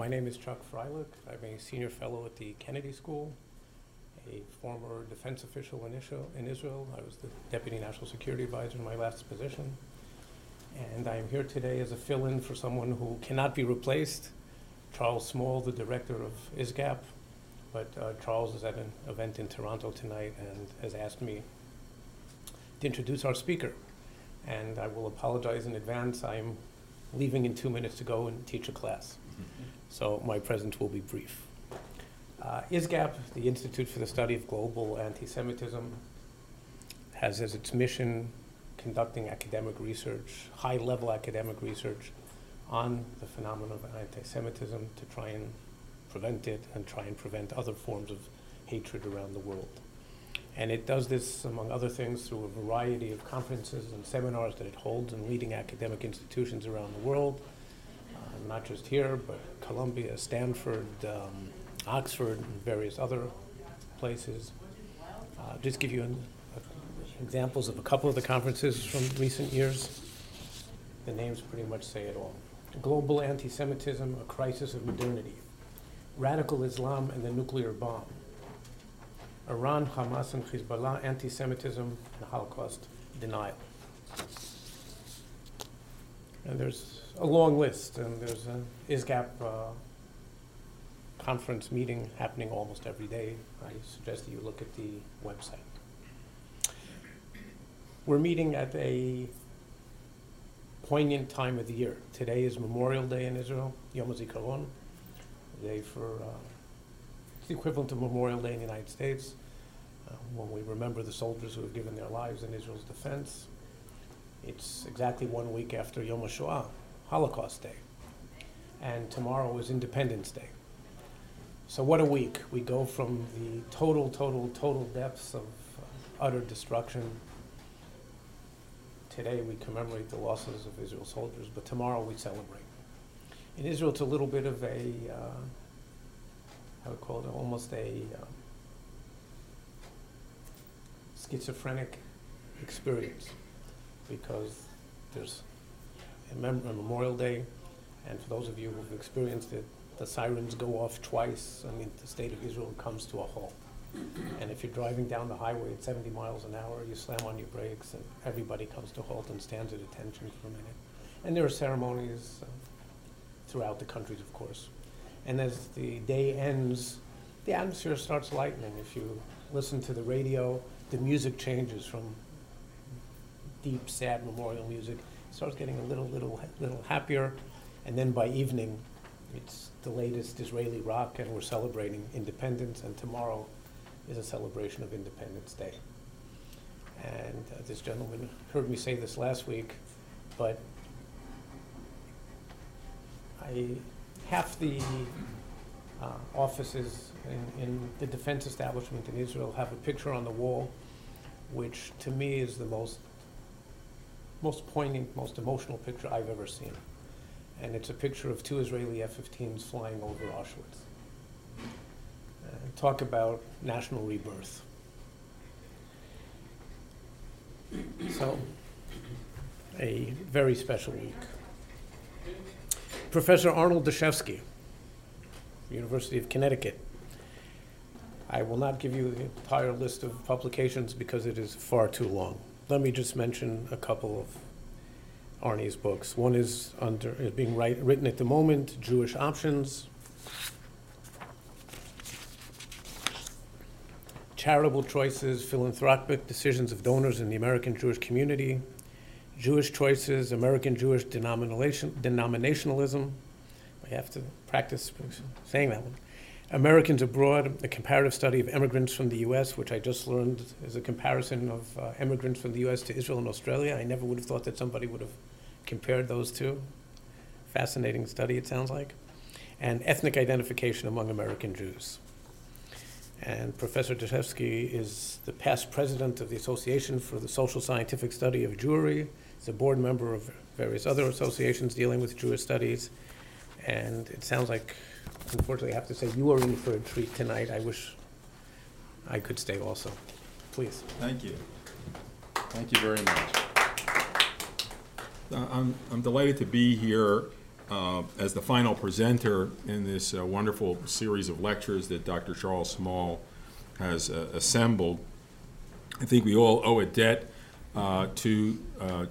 My name is Chuck Freilich. I'm a senior fellow at the Kennedy School, a former defense official in Israel. I was the deputy national security advisor in my last position. And I am here today as a fill-in for someone who cannot be replaced, Charles Small, the director of ISGAP. But uh, Charles is at an event in Toronto tonight and has asked me to introduce our speaker. And I will apologize in advance. I'm leaving in two minutes to go and teach a class. So my presence will be brief. Uh, ISGAP, the Institute for the Study of Global Anti-Semitism, has as its mission conducting academic research, high-level academic research on the phenomenon of anti-Semitism to try and prevent it and try and prevent other forms of hatred around the world. And it does this, among other things, through a variety of conferences and seminars that it holds in leading academic institutions around the world, not just here, but Columbia, Stanford, um, Oxford, and various other places. Uh, just give you an, uh, examples of a couple of the conferences from recent years. The names pretty much say it all. Global Anti-Semitism, A Crisis of Modernity. Radical Islam and the Nuclear Bomb. Iran, Hamas, and Hezbollah, Anti-Semitism, and Holocaust Denial. And there's a long list, and there's an ISGAP uh, conference meeting happening almost every day. I suggest that you look at the website. We're meeting at a poignant time of the year. Today is Memorial Day in Israel, Yom HaZikaron, day for, uh, the equivalent of Memorial Day in the United States, uh, when we remember the soldiers who have given their lives in Israel's defense. It's exactly one week after Yom HaShoah, Holocaust Day. And tomorrow is Independence Day. So what a week. We go from the total, total, total depths of uh, utter destruction. Today we commemorate the losses of Israel soldiers, but tomorrow we celebrate. In Israel, it's a little bit of a, uh, I would call it almost a um, schizophrenic experience because there's mem- Memorial Day, and for those of you who've experienced it, the sirens go off twice. I mean, the state of Israel comes to a halt. And if you're driving down the highway at 70 miles an hour, you slam on your brakes, and everybody comes to a halt and stands at attention for a minute. And there are ceremonies uh, throughout the countries, of course. And as the day ends, the atmosphere starts lightening. If you listen to the radio, the music changes from deep, sad memorial music. Starts getting a little, little, little happier. And then by evening, it's the latest Israeli rock, and we're celebrating independence. And tomorrow is a celebration of Independence Day. And uh, this gentleman heard me say this last week, but I, half the uh, offices in, in the defense establishment in Israel have a picture on the wall, which to me is the most, most poignant, most emotional picture I've ever seen. And it's a picture of two Israeli F-15s flying over Auschwitz. Uh, talk about national rebirth. So, a very special week. Professor Arnold Dashefsky, University of Connecticut. I will not give you the entire list of publications because it is far too long. Let me just mention a couple of Arnie's books. One is under is being write, written at the moment, Jewish Options. Charitable Choices, Philanthropic Decisions of Donors in the American Jewish Community, Jewish Choices, American Jewish Denomination, Denominationalism. I have to practice saying that one. Americans Abroad, a comparative study of immigrants from the US, which I just learned is a comparison of uh, immigrants from the US to Israel and Australia. I never would have thought that somebody would have compared those two. Fascinating study, it sounds like. And ethnic identification among American Jews. And Professor Dashefsky is the past president of the Association for the Social Scientific Study of Jewry. He's a board member of various other associations dealing with Jewish studies. And it sounds like, unfortunately, I have to say, you are in for a treat tonight. I wish I could stay also. Please. Thank you. Thank you very much. Uh, I'm, I'm delighted to be here uh, as the final presenter in this uh, wonderful series of lectures that Dr. Charles Small has uh, assembled. I think we all owe a debt uh, to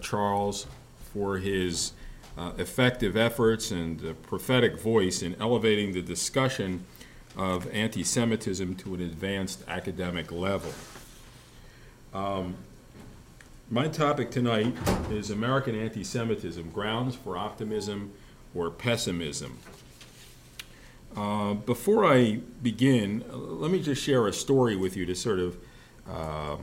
Charles for his uh, effective efforts and prophetic voice in elevating the discussion of anti Semitism to an advanced academic level. Um, my topic tonight is American anti Semitism grounds for optimism or pessimism. Uh, before I begin, uh, let me just share a story with you to sort of uh,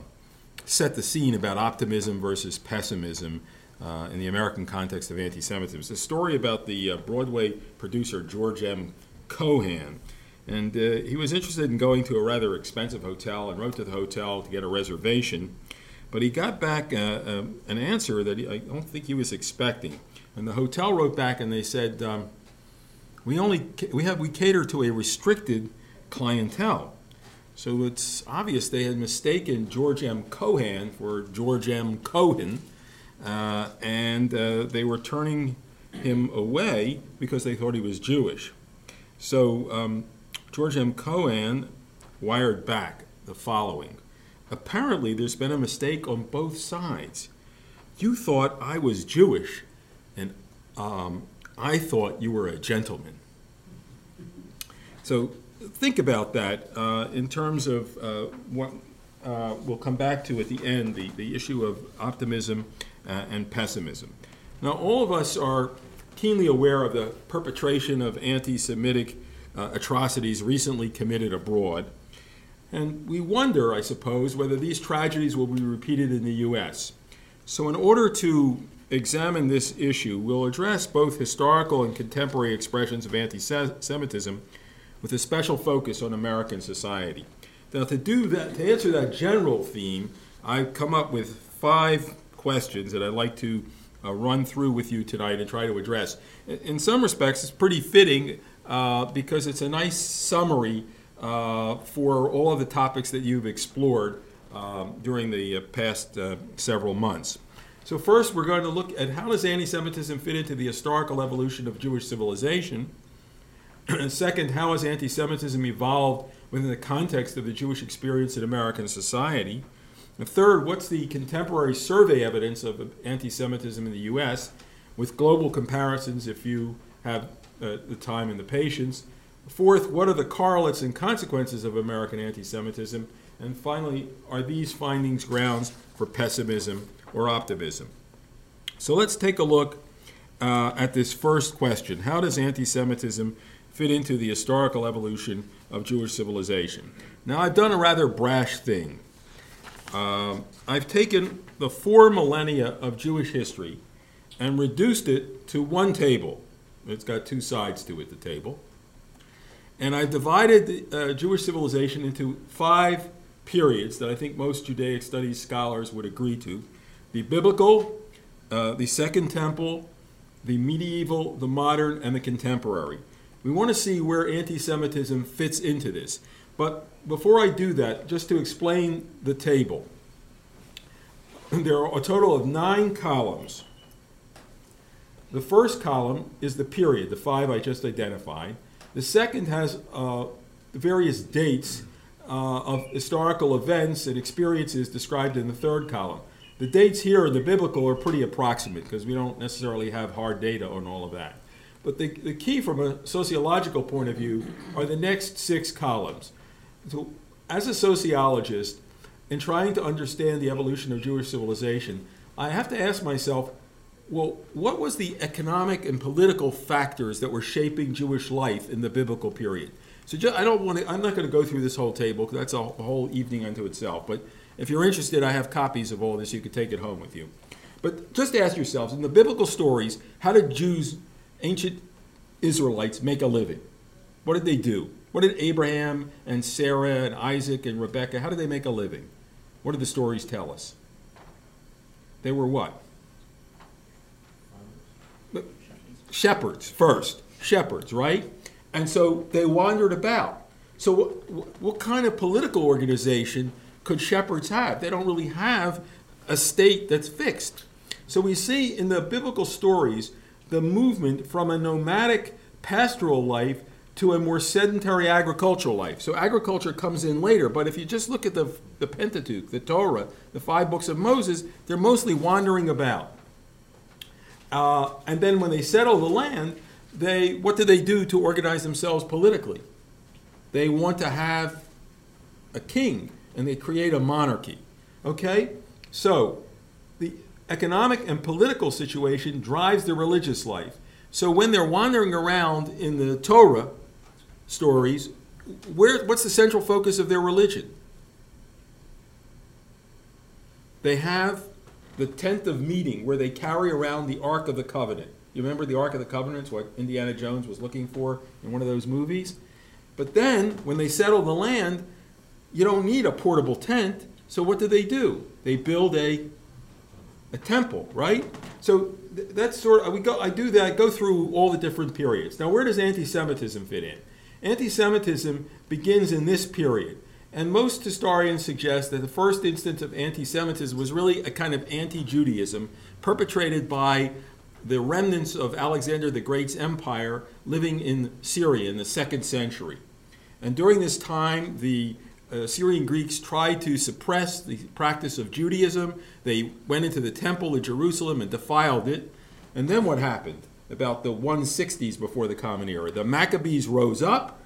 set the scene about optimism versus pessimism uh, in the American context of anti Semitism. It's a story about the uh, Broadway producer George M. Cohan. And uh, he was interested in going to a rather expensive hotel and wrote to the hotel to get a reservation. But he got back an answer that he, I don't think he was expecting. And the hotel wrote back and they said, um, we only we have we cater to a restricted clientele. So it's obvious they had mistaken George M. Cohan for George M. Cohen, uh, and uh, they were turning him away because they thought he was Jewish. So um, George M. Cohan wired back the following Apparently, there's been a mistake on both sides. You thought I was Jewish and um, I thought you were a gentleman. So think about that uh, in terms of uh, what uh, we'll come back to at the end the, the issue of optimism uh, and pessimism. Now, all of us are keenly aware of the perpetration of anti Semitic uh, atrocities recently committed abroad. And we wonder, I suppose, whether these tragedies will be repeated in the U.S. So, in order to examine this issue, we'll address both historical and contemporary expressions of anti Semitism with a special focus on American society. Now, to do that, to answer that general theme, I've come up with five questions that I'd like to uh, run through with you tonight and try to address. In some respects, it's pretty fitting uh, because it's a nice summary uh, for all of the topics that you've explored um, during the uh, past uh, several months. So first, we're going to look at how does anti-Semitism fit into the historical evolution of Jewish civilization. And second, how has anti-Semitism evolved within the context of the Jewish experience in American society? And third, what's the contemporary survey evidence of anti-Semitism in the U.S. with global comparisons, if you have uh, the time and the patience? Fourth, what are the correlates and consequences of American anti-Semitism? And finally, are these findings grounds for pessimism or optimism. So let's take a look uh, at this first question How does anti Semitism fit into the historical evolution of Jewish civilization? Now, I've done a rather brash thing. Um, I've taken the four millennia of Jewish history and reduced it to one table. It's got two sides to it, the table. And I've divided uh, Jewish civilization into five periods that I think most Judaic studies scholars would agree to the biblical, uh, the Second Temple, the medieval, the modern, and the contemporary. We want to see where anti Semitism fits into this. But before I do that, just to explain the table, there are a total of nine columns. The first column is the period, the five I just identified. The second has uh, various dates uh, of historical events and experiences described in the third column. The dates here in the biblical are pretty approximate because we don't necessarily have hard data on all of that. But the, the key from a sociological point of view are the next six columns. So, as a sociologist, in trying to understand the evolution of Jewish civilization, I have to ask myself, well, what was the economic and political factors that were shaping Jewish life in the biblical period? So just, I don't want to. I'm not going to go through this whole table because that's a whole evening unto itself. But if you're interested, I have copies of all this. You can take it home with you. But just ask yourselves in the biblical stories, how did Jews, ancient Israelites, make a living? What did they do? What did Abraham and Sarah and Isaac and Rebekah, how did they make a living? What do the stories tell us? They were what? Shepherds first. Shepherds, right? And so they wandered about. So, what, what kind of political organization could shepherds have? They don't really have a state that's fixed. So we see in the biblical stories the movement from a nomadic pastoral life to a more sedentary agricultural life. So agriculture comes in later, but if you just look at the, the Pentateuch, the Torah, the five books of Moses, they're mostly wandering about. Uh, and then when they settle the land, they what do they do to organize themselves politically? They want to have a king, and they create a monarchy. Okay, so the economic and political situation drives the religious life. So when they're wandering around in the Torah stories, where what's the central focus of their religion? They have the tent of meeting where they carry around the Ark of the Covenant. You remember the Ark of the Covenant, what Indiana Jones was looking for in one of those movies? But then, when they settle the land, you don't need a portable tent. So what do they do? They build a a temple, right? So th- that's sort of we go. I do that. Go through all the different periods. Now, where does anti-Semitism fit in? Anti-Semitism begins in this period. And most historians suggest that the first instance of anti Semitism was really a kind of anti Judaism perpetrated by the remnants of Alexander the Great's empire living in Syria in the second century. And during this time, the uh, Syrian Greeks tried to suppress the practice of Judaism. They went into the temple of Jerusalem and defiled it. And then what happened? About the 160s before the Common Era, the Maccabees rose up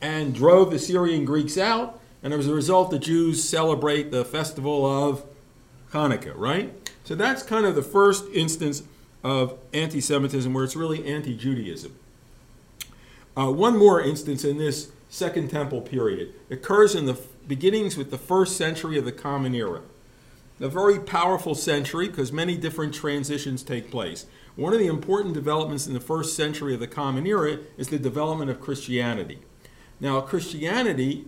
and drove the Syrian Greeks out and as a result, the Jews celebrate the festival of Hanukkah, right? So that's kind of the first instance of anti Semitism where it's really anti Judaism. Uh, one more instance in this Second Temple period occurs in the beginnings with the first century of the Common Era. A very powerful century because many different transitions take place. One of the important developments in the first century of the Common Era is the development of Christianity. Now, Christianity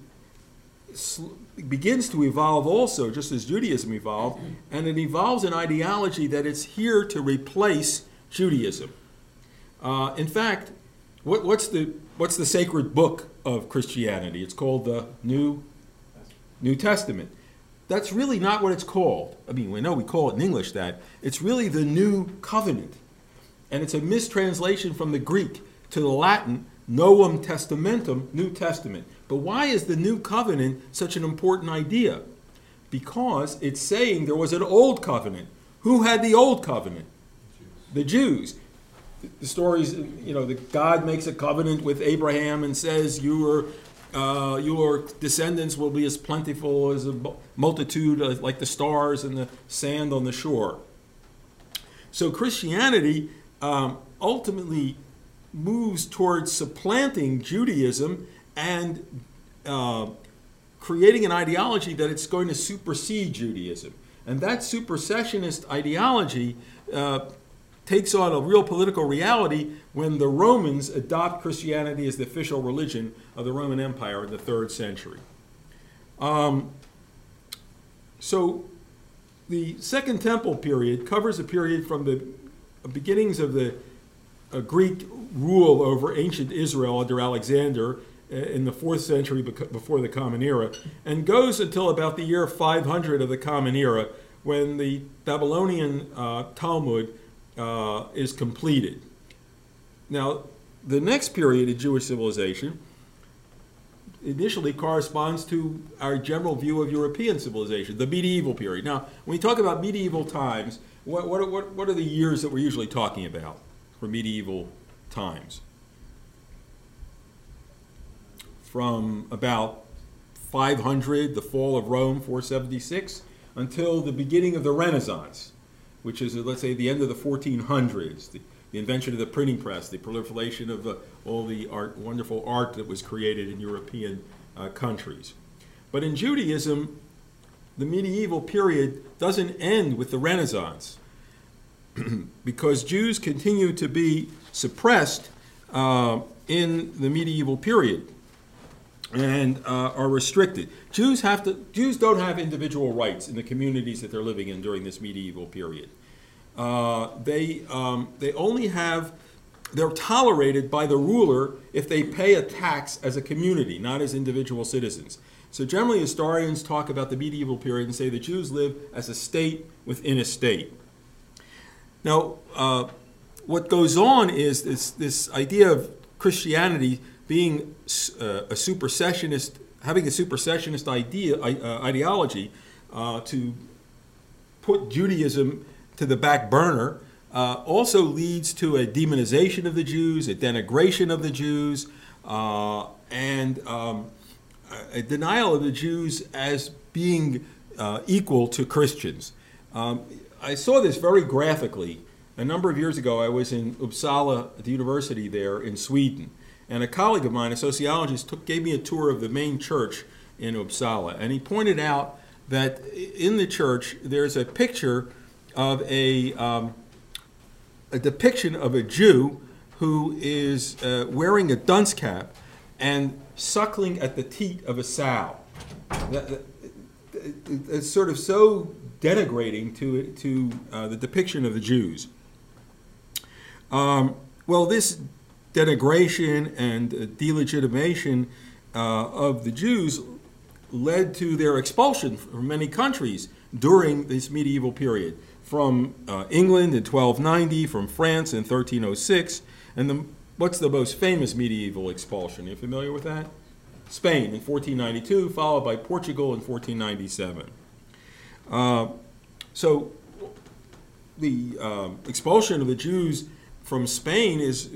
begins to evolve also, just as Judaism evolved, and it evolves an ideology that it's here to replace Judaism. Uh, in fact, what, what's the what's the sacred book of Christianity? It's called the New New Testament. That's really not what it's called. I mean, we know we call it in English that. It's really the New Covenant. And it's a mistranslation from the Greek to the Latin Novum Testamentum, New Testament. But why is the new covenant such an important idea? Because it's saying there was an old covenant. Who had the old covenant? The Jews. The stories, you know, the God makes a covenant with Abraham and says, "Your, uh, your descendants will be as plentiful as a multitude, like the stars and the sand on the shore." So Christianity um, ultimately moves towards supplanting Judaism and uh, creating an ideology that it's going to supersede Judaism. And that supersessionist ideology uh, takes on a real political reality when the Romans adopt Christianity as the official religion of the Roman Empire in the third century. Um, so the Second Temple period covers a period from the beginnings of the uh, Greek rule over ancient Israel under Alexander uh, in the fourth century before the Common Era, and goes until about the year 500 of the Common Era, when the Babylonian uh, Talmud uh, is completed. Now, the next period of Jewish civilization initially corresponds to our general view of European civilization, the medieval period. Now, when we talk about medieval times, what, what, what, what are the years that we're usually talking about for medieval times? from about 500, the fall of Rome, 476, until the beginning of the Renaissance, which is, let's say, the end of the 1400s, the, the invention of the printing press, the proliferation of all the art, wonderful art that was created in European uh, countries. But in Judaism, the medieval period doesn't end with the Renaissance because Jews continue to be suppressed uh, in the medieval period and uh, are restricted. Jews have to. Jews don't have individual rights in the communities that they're living in during this medieval period. Uh, they um, they only have. They're tolerated by the ruler if they pay a tax as a community, not as individual citizens. So generally, historians talk about the medieval period and say the Jews live as a state within a state. Now, uh, what goes on is this, this idea of Christianity being uh, a supersessionist, having a supersessionist idea, uh, ideology uh, to put Judaism to the back burner uh, also leads to a demonization of the Jews, a denigration of the Jews, uh, and um, a denial of the Jews as being uh, equal to Christians. Um, I saw this very graphically. A number of years ago, I was in Uppsala, at the university there in Sweden, and a colleague of mine, a sociologist, took, gave me a tour of the main church in Uppsala, and he pointed out that in the church there's a picture of a, um, a depiction of a Jew who is uh, wearing a dunce cap and suckling at the teat of a sow. That, that, it's sort of so denigrating to, to uh, the depiction of the Jews. Um, well, this denigration and delegitimation uh, of the Jews led to their expulsion from many countries during this medieval period. From uh, England in 1290, from France in 1306, and the, what's the most famous medieval expulsion? Are you familiar with that? Spain in 1492, followed by Portugal in 1497. Uh, so the um, expulsion of the Jews from Spain is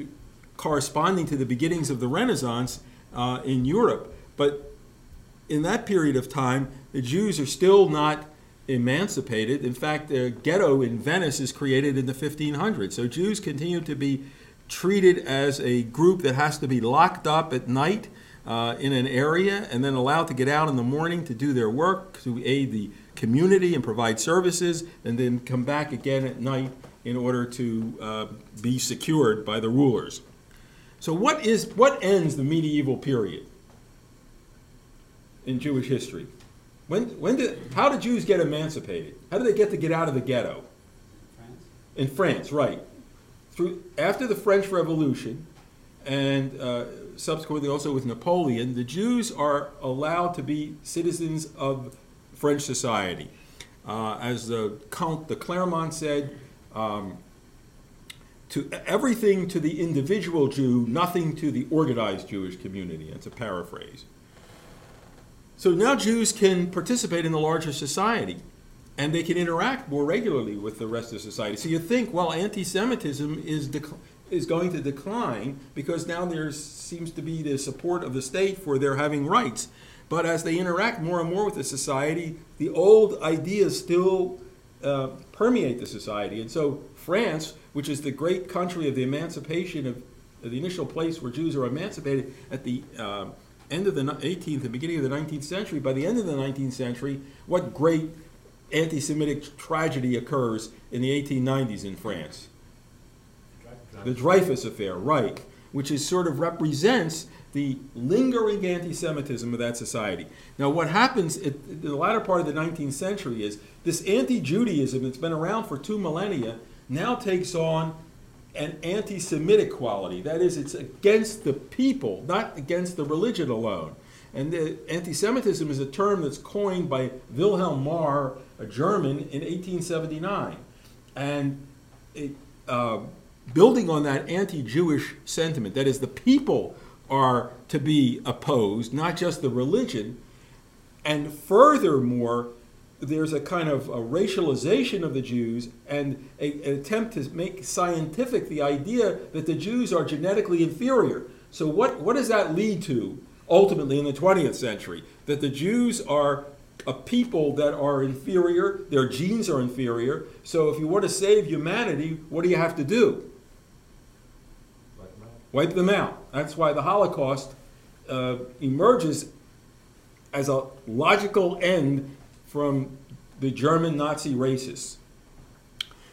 corresponding to the beginnings of the Renaissance uh, in Europe. But in that period of time, the Jews are still not emancipated. In fact, the ghetto in Venice is created in the 1500s. So Jews continue to be treated as a group that has to be locked up at night uh, in an area and then allowed to get out in the morning to do their work, to aid the community and provide services, and then come back again at night in order to uh, be secured by the rulers. So, what is what ends the medieval period in Jewish history? When, when did, how did Jews get emancipated? How did they get to get out of the ghetto? France. In France, right. Through, after the French Revolution, and uh, subsequently also with Napoleon, the Jews are allowed to be citizens of French society. Uh, as the Count de Clermont said, um, to everything to the individual Jew, nothing to the organized Jewish community. That's a paraphrase. So now Jews can participate in the larger society and they can interact more regularly with the rest of society. So you think, well, anti Semitism is, dec- is going to decline because now there seems to be the support of the state for their having rights. But as they interact more and more with the society, the old ideas still uh, permeate the society. And so France, which is the great country of the emancipation of, of the initial place where Jews are emancipated at the uh, end of the 18th and beginning of the 19th century, by the end of the 19th century, what great anti Semitic tragedy occurs in the 1890s in France? The Dreyfus Affair, right, which is sort of represents the lingering anti Semitism of that society. Now, what happens in the latter part of the 19th century is this anti Judaism that's been around for two millennia now takes on an anti Semitic quality. That is, it's against the people, not against the religion alone. And anti Semitism is a term that's coined by Wilhelm Marr, a German, in 1879. And it, uh, building on that anti Jewish sentiment, that is, the people are to be opposed, not just the religion. And furthermore, there's a kind of a racialization of the Jews and a, an attempt to make scientific the idea that the Jews are genetically inferior. So, what, what does that lead to ultimately in the 20th century? That the Jews are a people that are inferior, their genes are inferior. So, if you want to save humanity, what do you have to do? Wipe them out. That's why the Holocaust uh, emerges as a logical end from the German Nazi racists.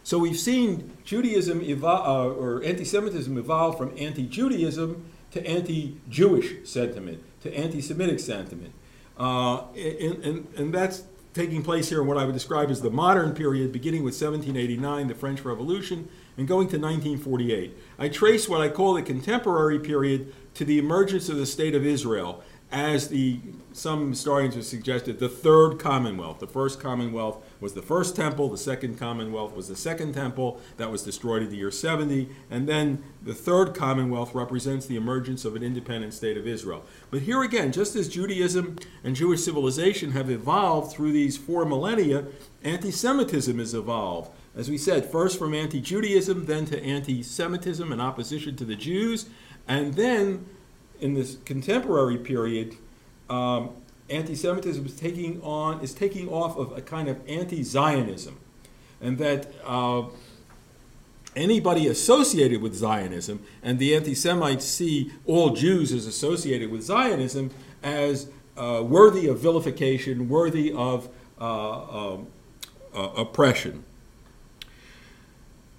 So we've seen Judaism uh, or anti-Semitism evolve from anti-Judaism to anti-Jewish sentiment, to anti-Semitic sentiment, uh, and, and, and that's taking place here in what I would describe as the modern period, beginning with 1789, the French Revolution, and going to 1948. I trace what I call the contemporary period to the emergence of the State of Israel as the some historians have suggested the third commonwealth. The first commonwealth was the first temple, the second commonwealth was the second temple that was destroyed in the year 70, and then the third commonwealth represents the emergence of an independent state of Israel. But here again, just as Judaism and Jewish civilization have evolved through these four millennia, anti Semitism has evolved. As we said, first from anti Judaism, then to anti Semitism and opposition to the Jews, and then in this contemporary period, um, anti-Semitism is taking on is taking off of a kind of anti-Zionism, and that uh, anybody associated with Zionism and the anti-Semites see all Jews as associated with Zionism as uh, worthy of vilification, worthy of uh, um, uh oppression.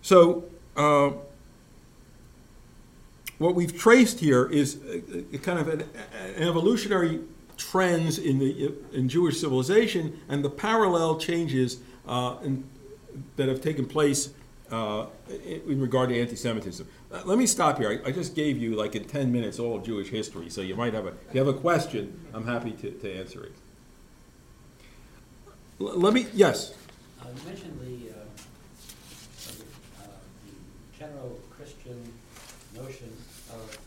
So. Uh, what we've traced here is a, a kind of an, an evolutionary trends in the in Jewish civilization and the parallel changes uh, in, that have taken place uh, in regard to anti-Semitism. Uh, let me stop here. I, I, just gave you like in ten minutes all Jewish history, so you might have a if you have a question, I'm happy to, to answer it. L- let me yes. Uh, you mentioned the, uh, uh, the general Christian notion of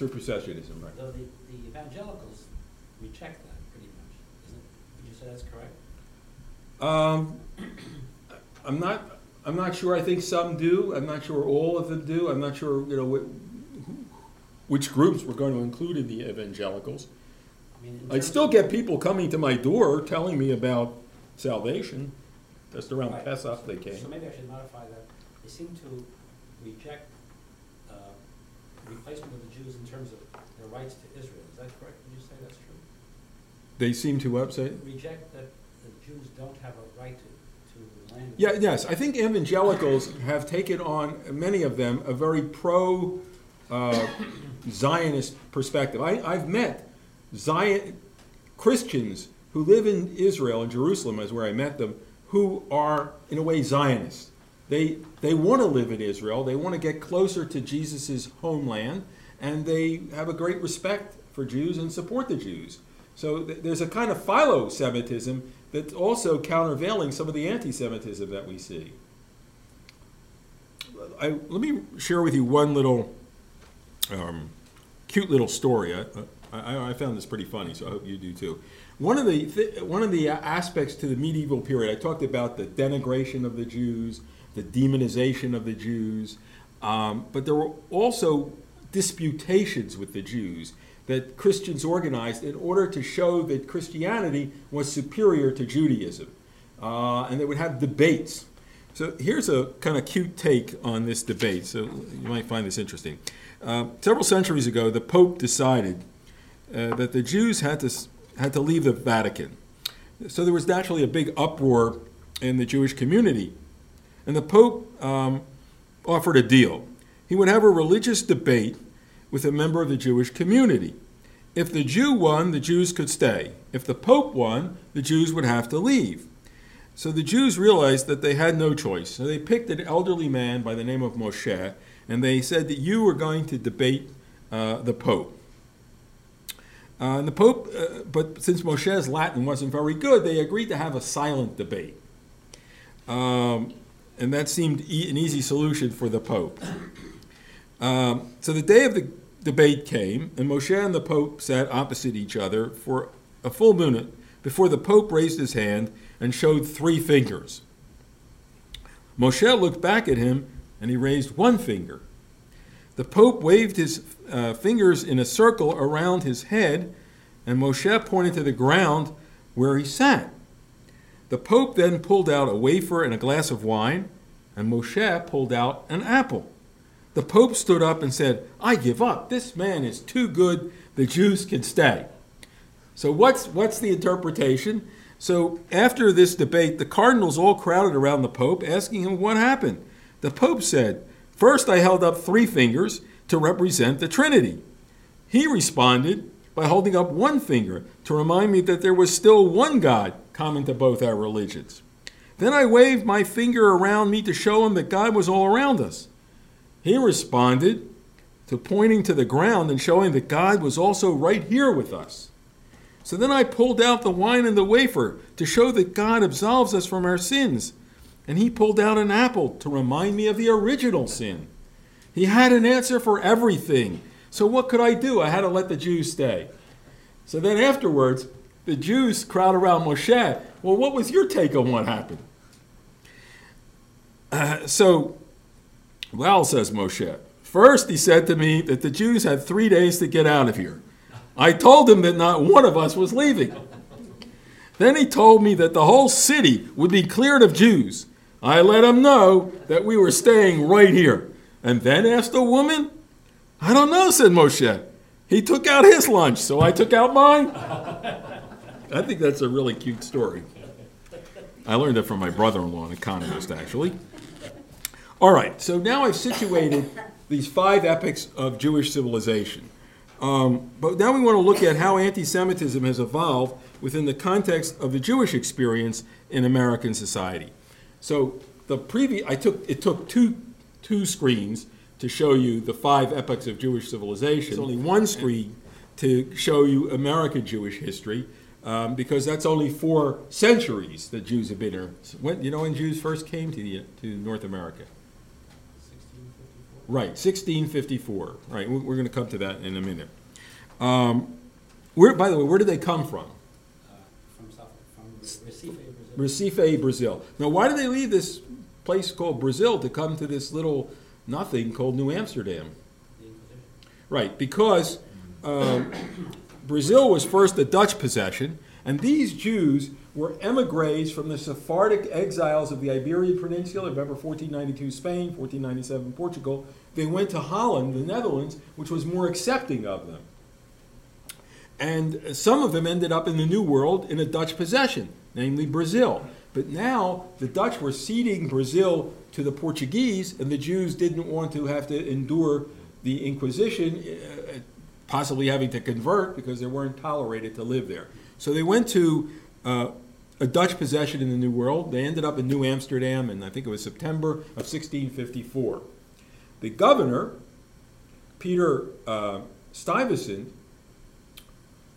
Supersessionism, right? Though the, the evangelicals reject that pretty much, isn't it? Would you say that's correct? Um, I'm not. I'm not sure. I think some do. I'm not sure all of them do. I'm not sure. You know which groups we're going to include in the evangelicals. I mean, I'd still get people coming to my door telling me about salvation. Just around right. Pesach, they came. So maybe I should modify that. They seem to reject replacement of the Jews in terms of their rights to Israel. Is that correct? Would you say that's true? They seem to upset. Reject that the Jews don't have a right to, to the land. Yeah, yes. I think evangelicals have taken on, many of them, a very pro uh, Zionist perspective. I, I've met Zion Christians who live in Israel, in Jerusalem, is where I met them, who are, in a way, Zionists. They, they want to live in Israel. They want to get closer to Jesus' homeland, and they have a great respect for Jews and support the Jews. So th- there's a kind of philo Semitism that's also countervailing some of the anti Semitism that we see. I, let me share with you one little um, cute little story. I, I, I, found this pretty funny, so I hope you do too. One of the th- one of the aspects to the medieval period, I talked about the denigration of the Jews, the demonization of the Jews, um, but there were also disputations with the Jews that Christians organized in order to show that Christianity was superior to Judaism. Uh, and they would have debates. So here's a kind of cute take on this debate. So you might find this interesting. Uh, several centuries ago, the Pope decided uh, that the Jews had to, had to leave the Vatican. So there was naturally a big uproar in the Jewish community and the Pope um, offered a deal. He would have a religious debate with a member of the Jewish community. If the Jew won, the Jews could stay. If the Pope won, the Jews would have to leave. So the Jews realized that they had no choice. So they picked an elderly man by the name of Moshe, and they said that you are going to debate uh, the Pope. Uh, and the Pope, uh, but since Moshe's Latin wasn't very good, they agreed to have a silent debate. Um, and that seemed e- an easy solution for the Pope. Um, so the day of the debate came, and Moshe and the Pope sat opposite each other for a full minute before the Pope raised his hand and showed three fingers. Moshe looked back at him and he raised one finger. The Pope waved his uh, fingers in a circle around his head, and Moshe pointed to the ground where he sat. The Pope then pulled out a wafer and a glass of wine, and Moshe pulled out an apple. The Pope stood up and said, I give up. This man is too good. The Jews can stay. So, what's, what's the interpretation? So, after this debate, the cardinals all crowded around the Pope, asking him what happened. The Pope said, First, I held up three fingers to represent the Trinity. He responded by holding up one finger to remind me that there was still one God common to both our religions. Then I waved my finger around me to show him that God was all around us. He responded to pointing to the ground and showing that God was also right here with us. So then I pulled out the wine and the wafer to show that God absolves us from our sins. And he pulled out an apple to remind me of the original sin. He had an answer for everything. So what could I do? I had to let the Jews stay. So then afterwards, the Jews crowd around Moshe. Well, what was your take on what happened? Uh, so, well, says Moshe, first he said to me that the Jews had three days to get out of here. I told him that not one of us was leaving. Then he told me that the whole city would be cleared of Jews. I let him know that we were staying right here. And then asked the woman, I don't know, said Moshe. He took out his lunch, so I took out mine. I think that's a really cute story. I learned that from my brother in law, an economist, actually. All right, so now I've situated these five epochs of Jewish civilization. Um, but now we want to look at how anti Semitism has evolved within the context of the Jewish experience in American society. So the previous, I took, it took two, two screens to show you the five epochs of Jewish civilization. It's only one screen to show you American Jewish history, um, because that's only four centuries that Jews have been here. When, you know when Jews first came to, the, to North America? Sixteen fifty-four? Right, 1654. Right, we- we're going to come to that in a minute. Um, where, by the way, where did they come from? Uh, from South, from Recife, Brazil. Recife, Brazil. Now, why did they leave this place called Brazil to come to this little nothing called New Amsterdam? Right, because um, Brazil was first a Dutch possession, and these Jews were emigres from the Sephardic exiles of the Iberian Peninsula. Remember 1492 Spain, 1497 Portugal. They went to Holland, the Netherlands, which was more accepting of them. And some of them ended up in the New World in a Dutch possession, namely Brazil. But now the Dutch were ceding Brazil to the Portuguese, and the Jews didn't want to have to endure the Inquisition, uh, possibly having to convert because they weren't tolerated to live there. So they went to uh, a Dutch possession in the New World. They ended up in New Amsterdam, and I think it was September of 1654. The governor, Peter uh, Stuyvesant,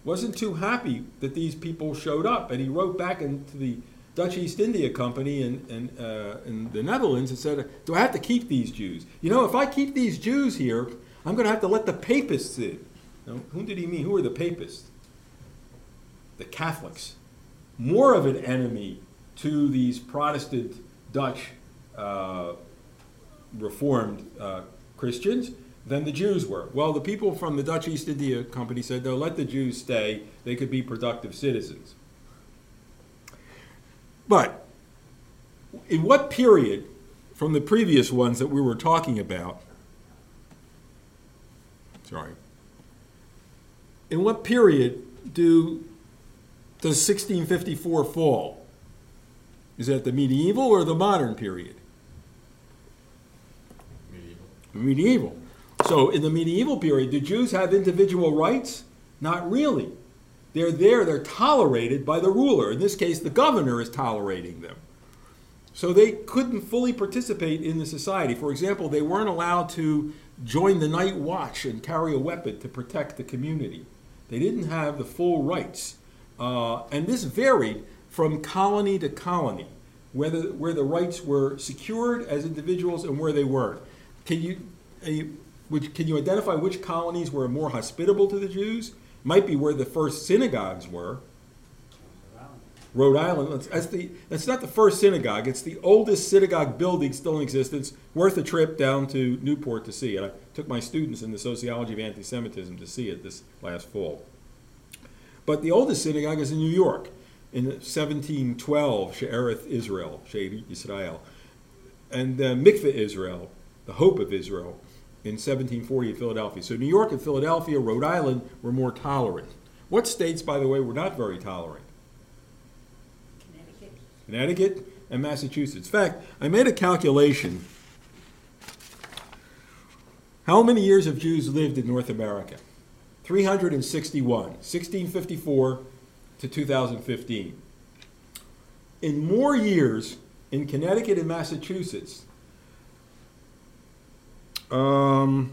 wasn't too happy that these people showed up, and he wrote back into the Dutch East India Company in, in, uh, in the Netherlands and said, Do I have to keep these Jews? You know, if I keep these Jews here, I'm going to have to let the papists in. Now, whom did he mean? Who are the papists? The Catholics. More of an enemy to these Protestant Dutch uh, Reformed uh, Christians than the Jews were. Well, the people from the Dutch East India Company said, no, let the Jews stay. They could be productive citizens. But in what period from the previous ones that we were talking about, sorry, in what period do does 1654 fall? Is that the medieval or the modern period? Medieval. Medieval. So in the medieval period, do Jews have individual rights? Not really. They're there, they're tolerated by the ruler. In this case, the governor is tolerating them. So they couldn't fully participate in the society. For example, they weren't allowed to join the night watch and carry a weapon to protect the community. They didn't have the full rights. Uh, and this varied from colony to colony, whether, where the rights were secured as individuals and where they weren't. Can you, you- which, can you identify which colonies were more hospitable to the Jews? Might be where the first synagogues were. Rhode Island, that's, the, that's not the first synagogue, it's the oldest synagogue building still in existence, worth a trip down to Newport to see it. I took my students in the sociology of anti Semitism to see it this last fall. But the oldest synagogue is in New York in 1712, Shearith Israel, Israel, and uh, Mikveh Israel, the hope of Israel, in 1740 in Philadelphia. So New York and Philadelphia, Rhode Island were more tolerant. What states, by the way, were not very tolerant? Connecticut. Connecticut and Massachusetts. In fact, I made a calculation. How many years have Jews lived in North America? 361, 1654 to 2015. In more years in Connecticut and Massachusetts, um,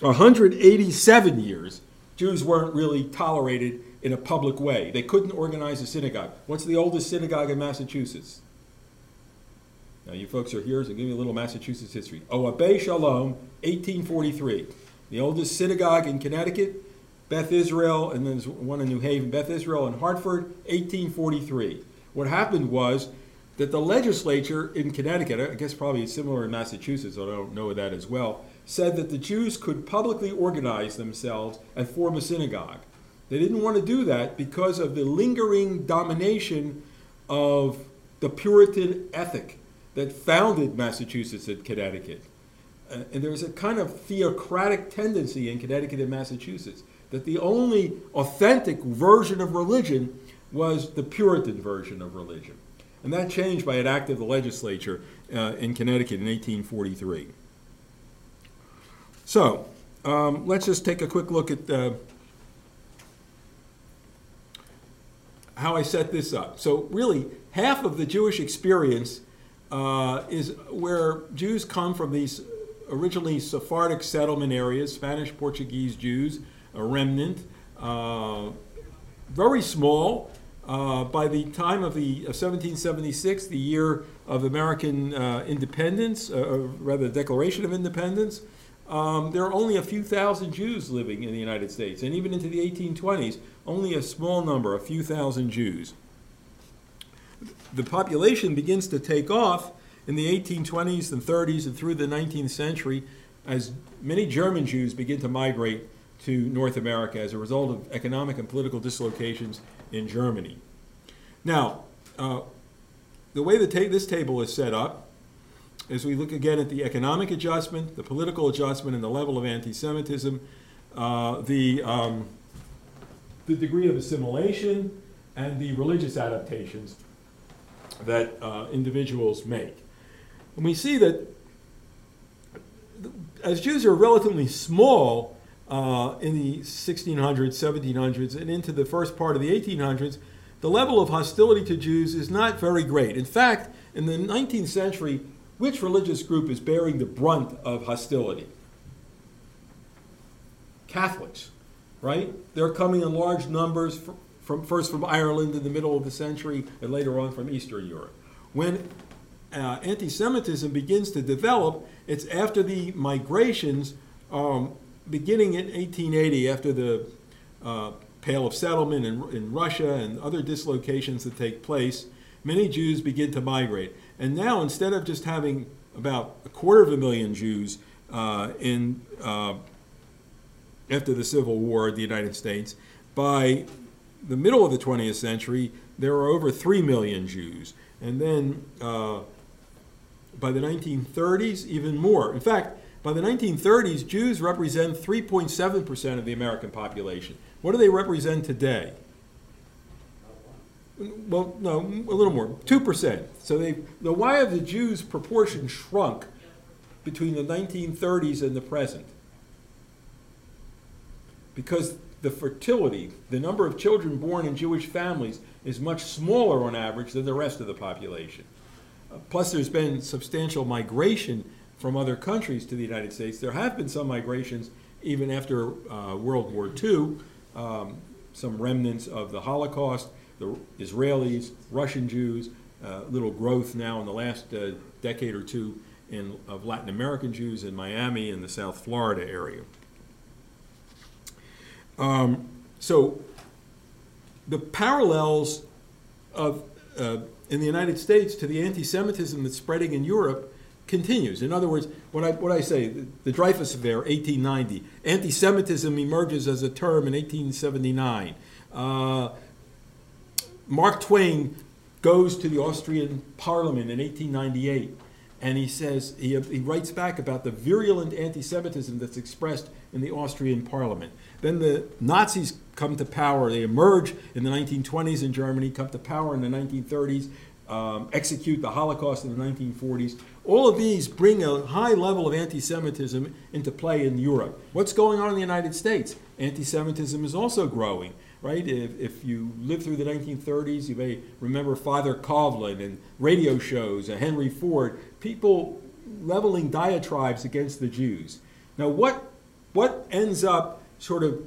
187 years, Jews weren't really tolerated in a public way. They couldn't organize a synagogue. What's the oldest synagogue in Massachusetts? Now, you folks are here, so give me a little Massachusetts history. Ohabei Shalom, 1843. The oldest synagogue in Connecticut, Beth Israel, and then there's one in New Haven, Beth Israel in Hartford, 1843. What happened was that the legislature in Connecticut, I guess probably similar in Massachusetts, although I don't know that as well, said that the Jews could publicly organize themselves and form a synagogue. They didn't want to do that because of the lingering domination of the Puritan ethic that founded Massachusetts and Connecticut. Uh, and there was a kind of theocratic tendency in Connecticut and Massachusetts that the only authentic version of religion was the Puritan version of religion. And that changed by an act of the legislature uh, in Connecticut in 1843. So, um, let's just take a quick look at uh, how I set this up. So, really, half of the Jewish experience uh, is where Jews come from these originally Sephardic settlement areas, Spanish Portuguese Jews, a remnant, uh, very small. Uh, by the time of the 1776, the year of American uh, independence, uh, rather the Declaration of Independence, um, there are only a few thousand Jews living in the United States, and even into the 1820s, only a small number, a few thousand Jews. The population begins to take off in the 1820s and 30s and through the 19th century as many German Jews begin to migrate to North America as a result of economic and political dislocations in Germany. Now, uh, the way the ta- this table is set up as we look again at the economic adjustment, the political adjustment, and the level of anti Semitism, uh, the, um, the degree of assimilation, and the religious adaptations that uh, individuals make. And we see that as Jews are relatively small uh, in the 1600s, 1700s, and into the first part of the 1800s, the level of hostility to Jews is not very great. In fact, in the 19th century, which religious group is bearing the brunt of hostility? Catholics, right? They're coming in large numbers from, from, first from Ireland in the middle of the century and later on from Eastern Europe. When uh, anti Semitism begins to develop, it's after the migrations um, beginning in 1880, after the uh, Pale of Settlement in, in Russia and other dislocations that take place, many Jews begin to migrate. And now, instead of just having about a quarter of a million Jews uh, in uh, after the Civil War in the United States, by the middle of the 20th century, there are over 3 million Jews. And then uh, by the 1930s, even more. In fact, by the 1930s, Jews represent 3.7% of the American population. What do they represent today? well, no, a little more, two percent. So they, the why of the Jews proportion shrunk between the 1930s and the present? Because the fertility, the number of children born in Jewish families, is much smaller on average than the rest of the population. Plus, there's been substantial migration from other countries to the United States. There have been some migrations even after uh, World War II, um, some remnants of the Holocaust the Israelis, Russian Jews, uh, little growth now in the last uh, decade or two in, of Latin American Jews in Miami and the South Florida area. Um, so the parallels of uh, in the United States to the anti-Semitism that's spreading in Europe continues. In other words, what I, what I say, the, the Dreyfus Affair, 1890, anti-Semitism emerges as a term in 1879. Uh, Mark Twain goes to the Austrian Parliament in 1898 and he says, he, he writes back about the virulent anti Semitism that's expressed in the Austrian Parliament. Then the Nazis come to power. They emerge in the 1920s in Germany, come to power in the 1930s, um, execute the Holocaust in the 1940s. All of these bring a high level of anti Semitism into play in Europe. What's going on in the United States? Anti Semitism is also growing right? If, if you lived through the 1930s, you may remember Father Coughlin and radio shows, and Henry Ford, people leveling diatribes against the Jews. Now, what what ends up sort of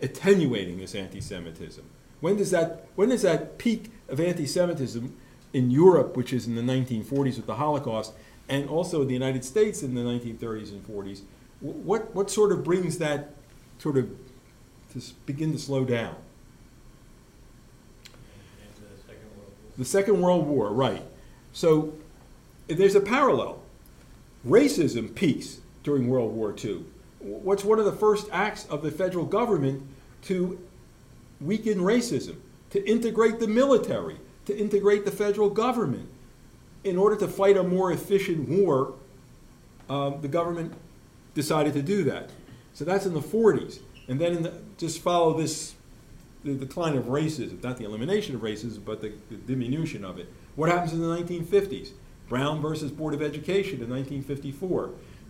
attenuating this anti-Semitism? When does that, when does that peak of anti-Semitism in Europe, which is in the 1940s with the Holocaust, and also in the United States in the 1930s and 40s, what, what sort of brings that sort of to begin to slow down? The Second World War. The Second World War, right. So there's a parallel. Racism peaks during World War II. What's one of the first acts of the federal government to weaken racism? To integrate the military, to integrate the federal government. In order to fight a more efficient war, um, the government decided to do that. So that's in the 40s. And then the, just follow this the decline of racism, not the elimination of racism, but the, the diminution of it. What happens in the 1950s? Brown versus Board of Education in 1954,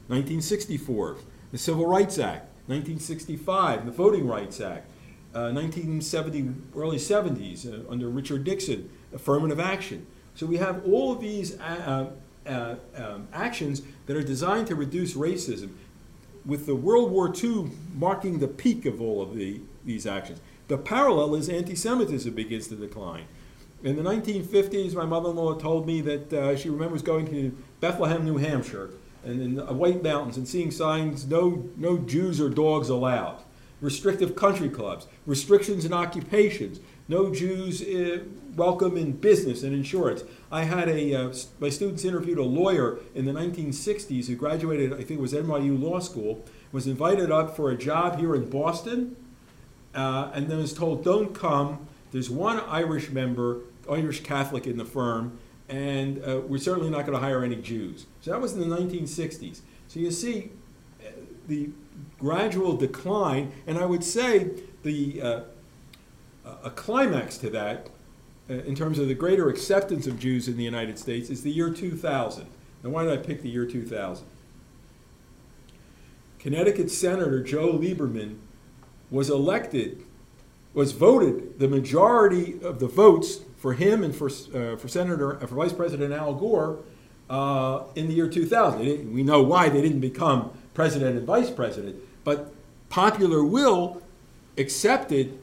1964, the Civil Rights Act, 1965, the Voting Rights Act, uh, 1970, early 70s, uh, under Richard Nixon, affirmative action. So we have all of these uh, uh, um, actions that are designed to reduce racism with the World War II marking the peak of all of the, these actions. The parallel is anti Semitism begins to decline. In the 1950s, my mother in law told me that uh, she remembers going to Bethlehem, New Hampshire, and in the White Mountains and seeing signs no, no Jews or dogs allowed, restrictive country clubs, restrictions in occupations, no Jews uh, welcome in business and insurance. I had a, uh, my students interviewed a lawyer in the 1960s who graduated, I think it was NYU Law School, was invited up for a job here in Boston, uh, and then was told, don't come. There's one Irish member, Irish Catholic in the firm, and uh, we're certainly not going to hire any Jews. So that was in the 1960s. So you see uh, the gradual decline, and I would say the uh, a climax to that, in terms of the greater acceptance of Jews in the United States, is the year 2000. Now, why did I pick the year 2000? Connecticut Senator Joe Lieberman was elected, was voted the majority of the votes for him and for, uh, for Senator, uh, for Vice President Al Gore uh, in the year 2000. We know why they didn't become president and vice president, but popular will accepted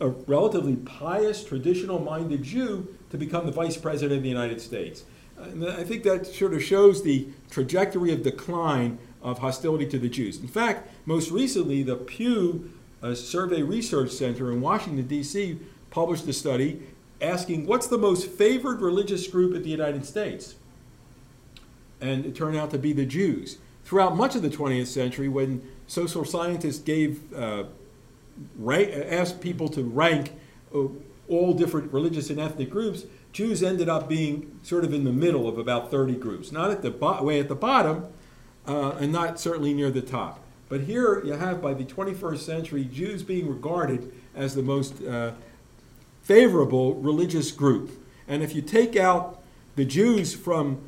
a, relatively pious, traditional minded Jew to become the vice president of the United States. And I think that sort of shows the trajectory of decline of hostility to the Jews. In fact, most recently, the Pew uh, Survey Research Center in Washington, D.C., published a study asking what's the most favored religious group in the United States? And it turned out to be the Jews. Throughout much of the 20th century, when social scientists gave uh, rank, asked people to rank uh, all different religious and ethnic groups, Jews ended up being sort of in the middle of about 30 groups, not at the bo- way at the bottom, uh, and not certainly near the top. But here you have, by the 21st century, Jews being regarded as the most uh, favorable religious group. And if you take out the Jews from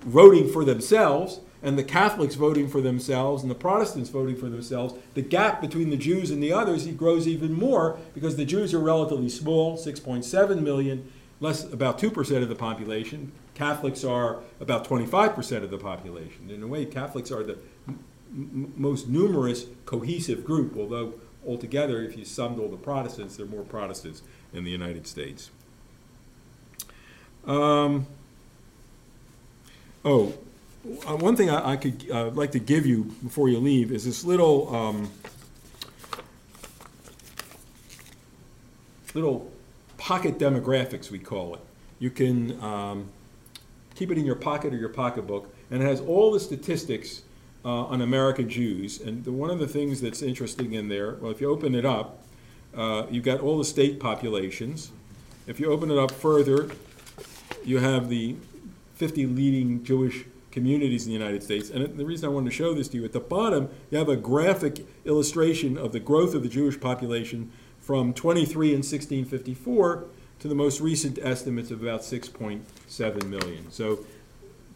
voting for themselves, and the Catholics voting for themselves, and the Protestants voting for themselves, the gap between the Jews and the others grows even more because the Jews are relatively small, 6.7 million, less about 2% of the population. Catholics are about 25% of the population. In a way, Catholics are the most numerous cohesive group, although altogether, if you summed all the Protestants, there are more Protestants in the United States. Um, oh, one thing I, I could uh, like to give you before you leave is this little um, little pocket demographics we call it. You can um, keep it in your pocket or your pocketbook, and it has all the statistics uh, on American Jews. And the, one of the things that's interesting in there, well, if you open it up, uh, you've got all the state populations. If you open it up further, you have the 50 leading Jewish communities in the United States. And the reason I wanted to show this to you, at the bottom, you have a graphic illustration of the growth of the Jewish population from 23 in 1654 to the most recent estimates of about 6.7 million. So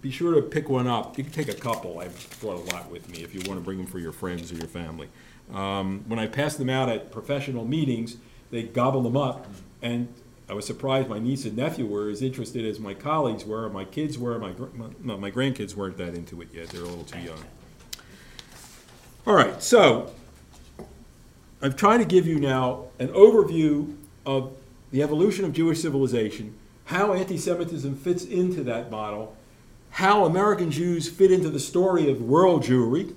be sure to pick one up. You can take a couple. I brought a lot with me if you want to bring them for your friends or your family. Um, when I pass them out at professional meetings, they gobble them up, and I was surprised my niece and nephew were as interested as my colleagues were, my kids were, my, my- no, my grandkids weren't that into it yet. They're a little too young. All right, so I've tried to give you now an overview of the evolution of Jewish civilization, how anti Semitism fits into that model, how American Jews fit into the story of world Jewry,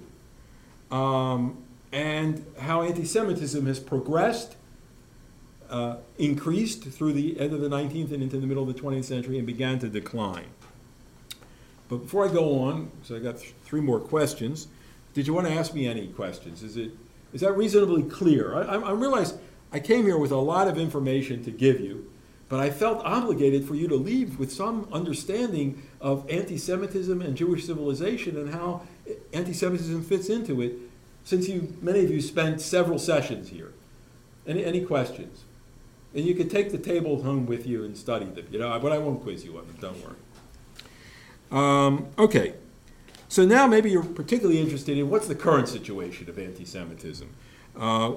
um, and how anti Semitism has progressed, uh, increased through the end of the 19th and into the middle of the 20th century, and began to decline. But before I go on, so I got th- three more questions. Did you want to ask me any questions? Is it is that reasonably clear? I, I, I realize I came here with a lot of information to give you, but I felt obligated for you to leave with some understanding of anti-Semitism and Jewish civilization and how anti-Semitism fits into it. Since you, many of you spent several sessions here, any any questions? And you can take the tables home with you and study them. You know, but I won't quiz you on them. Don't worry. Um, okay, so now maybe you're particularly interested in what's the current situation of anti-Semitism. Uh,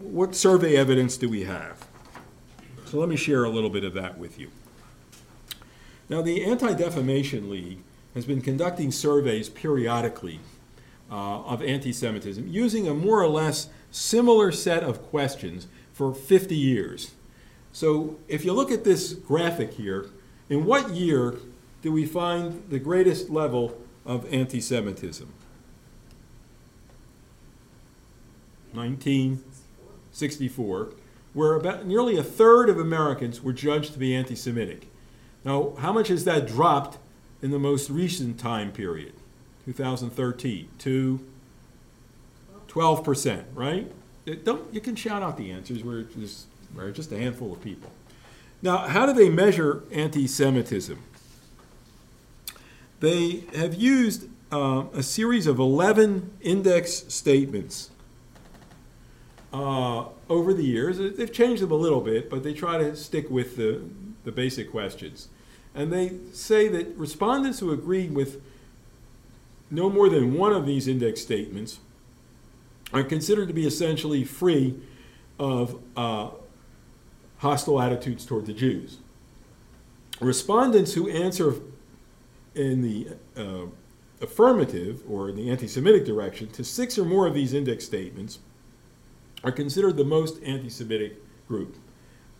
what survey evidence do we have? So let me share a little bit of that with you. Now, the Anti-Defamation League has been conducting surveys periodically uh, of anti-Semitism using a more or less similar set of questions for 50 years. So if you look at this graphic here, in what year do we find the greatest level of anti Semitism? 1964, where about nearly a third of Americans were judged to be anti Semitic. Now, how much has that dropped in the most recent time period, 2013, to 12%, right? Don't, you can shout out the answers, we're just, we're just a handful of people. Now, how do they measure anti Semitism? They have used uh, a series of 11 index statements uh, over the years. They've changed them a little bit, but they try to stick with the, the basic questions. And they say that respondents who agreed with no more than one of these index statements are considered to be essentially free of uh, hostile attitudes toward the Jews. Respondents who answer in the uh, affirmative or in the anti Semitic direction to six or more of these index statements are considered the most anti Semitic group.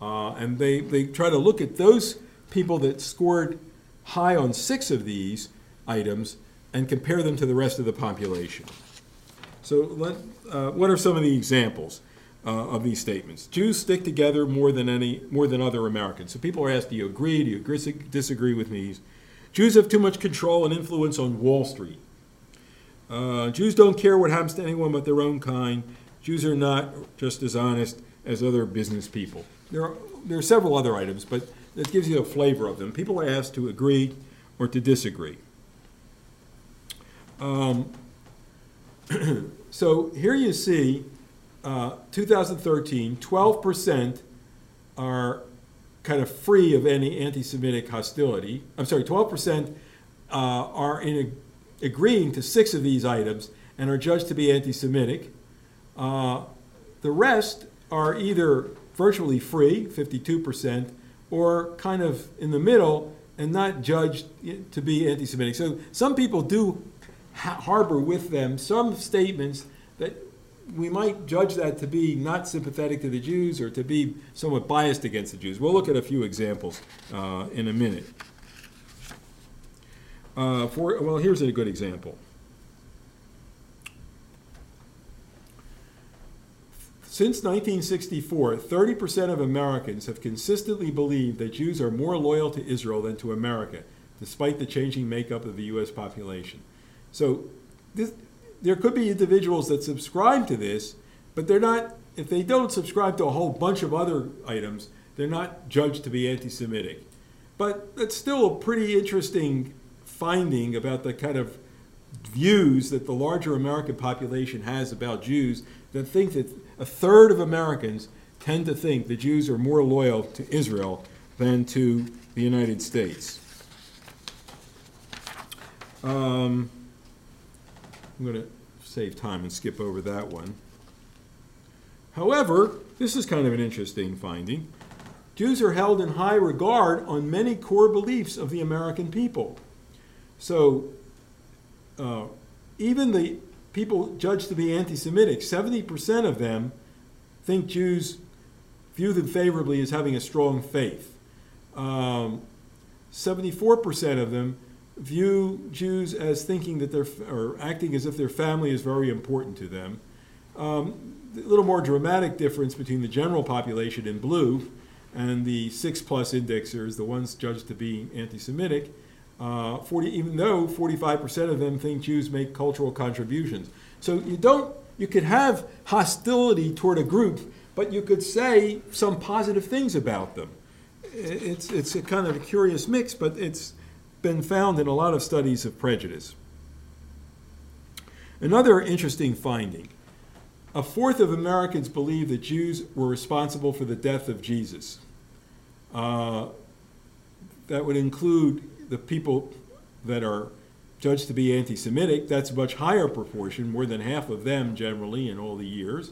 Uh, and they, they try to look at those people that scored high on six of these items and compare them to the rest of the population. So, let, uh, what are some of the examples uh, of these statements? Jews stick together more than any more than other Americans. So people are asked, "Do you agree? Do you agree, disagree with these?" Jews have too much control and influence on Wall Street. Uh, Jews don't care what happens to anyone but their own kind. Jews are not just as honest as other business people. There are, there are several other items, but that gives you a flavor of them. People are asked to agree or to disagree. Um, so here you see uh, 2013, 12% are kind of free of any anti Semitic hostility. I'm sorry, 12% uh, are in a, agreeing to six of these items and are judged to be anti Semitic. Uh, the rest are either virtually free, 52%, or kind of in the middle and not judged to be anti Semitic. So some people do ha- harbor with them some statements that we might judge that to be not sympathetic to the Jews or to be somewhat biased against the Jews. We'll look at a few examples uh, in a minute. Uh, for, well, here's a good example. Since 1964, 30% of Americans have consistently believed that Jews are more loyal to Israel than to America, despite the changing makeup of the U.S. population. So, this, there could be individuals that subscribe to this, but they're not, if they don't subscribe to a whole bunch of other items, they're not judged to be anti Semitic. But it's still a pretty interesting finding about the kind of views that the larger American population has about Jews that think that a third of Americans tend to think the Jews are more loyal to Israel than to the United States. Um, I'm going to save time and skip over that one. However, this is kind of an interesting finding. Jews are held in high regard on many core beliefs of the American people. So, uh, even the people judged to be anti Semitic, 70% of them think Jews view them favorably as having a strong faith. Um, 74% of them view Jews as thinking that they're, or acting as if their family is very important to them. Um, a little more dramatic difference between the general population in blue and the six plus indexers, the ones judged to be anti Semitic. Uh, 40, even though 45% of them think Jews make cultural contributions. So you don't, you could have hostility toward a group, but you could say some positive things about them. It's, it's a kind of a curious mix, but it's been found in a lot of studies of prejudice. Another interesting finding a fourth of Americans believe that Jews were responsible for the death of Jesus. Uh, that would include the people that are judged to be anti Semitic, that's a much higher proportion, more than half of them generally in all the years.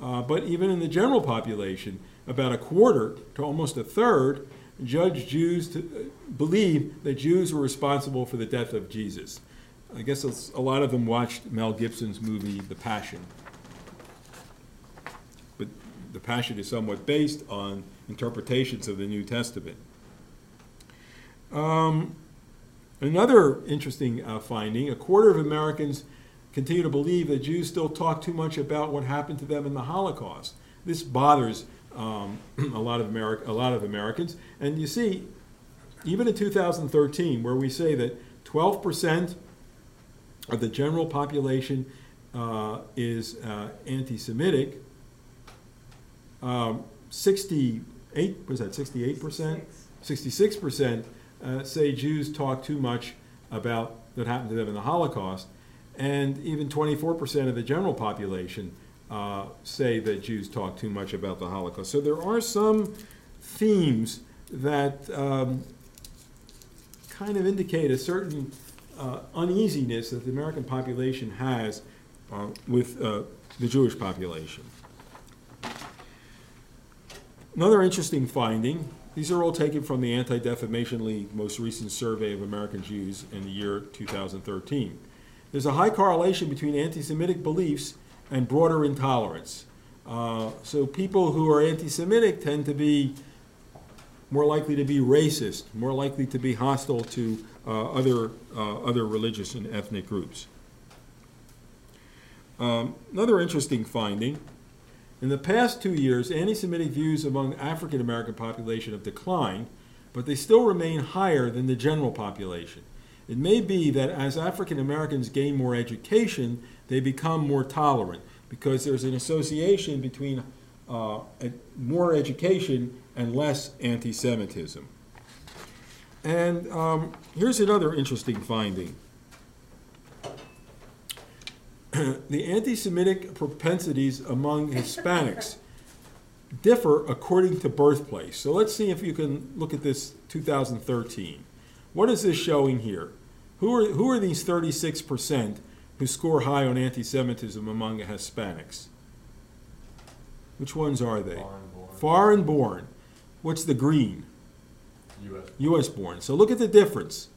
Uh, but even in the general population, about a quarter to almost a third judge Jews to believe that Jews were responsible for the death of Jesus. I guess a lot of them watched Mel Gibson's movie The Passion. But The Passion is somewhat based on interpretations of the New Testament. Um, another interesting uh, finding a quarter of Americans continue to believe that Jews still talk too much about what happened to them in the Holocaust. This bothers um, a, lot of Ameri- a lot of Americans. And you see, even in 2013, where we say that 12% of the general population uh, is uh, anti Semitic, um, 68, was that 68%? 66% uh, say Jews talk too much about what happened to them in the Holocaust, and even 24% of the general population uh, say that Jews talk too much about the Holocaust. So there are some themes that um, kind of indicate a certain uh, uneasiness that the American population has uh, with uh, the Jewish population. Another interesting finding these are all taken from the Anti Defamation League most recent survey of American Jews in the year 2013. There's a high correlation between anti Semitic beliefs and broader intolerance. Uh, so people who are anti Semitic tend to be more likely to be racist, more likely to be hostile to uh, other, uh, other religious and ethnic groups. Um, another interesting finding in the past two years, anti Semitic views among the African American population have declined, but they still remain higher than the general population. It may be that as African Americans gain more education, they become more tolerant because there's an association between uh, more education and less anti Semitism. And um, here's another interesting finding the anti Semitic propensities among Hispanics differ according to birthplace. So let's see if you can look at this 2013. What is this showing here? Who are, who are these 36% who score high on anti Semitism among Hispanics? Which ones are they? Foreign born. Foreign born. What's the green? U.S. U.S. born. So look at the difference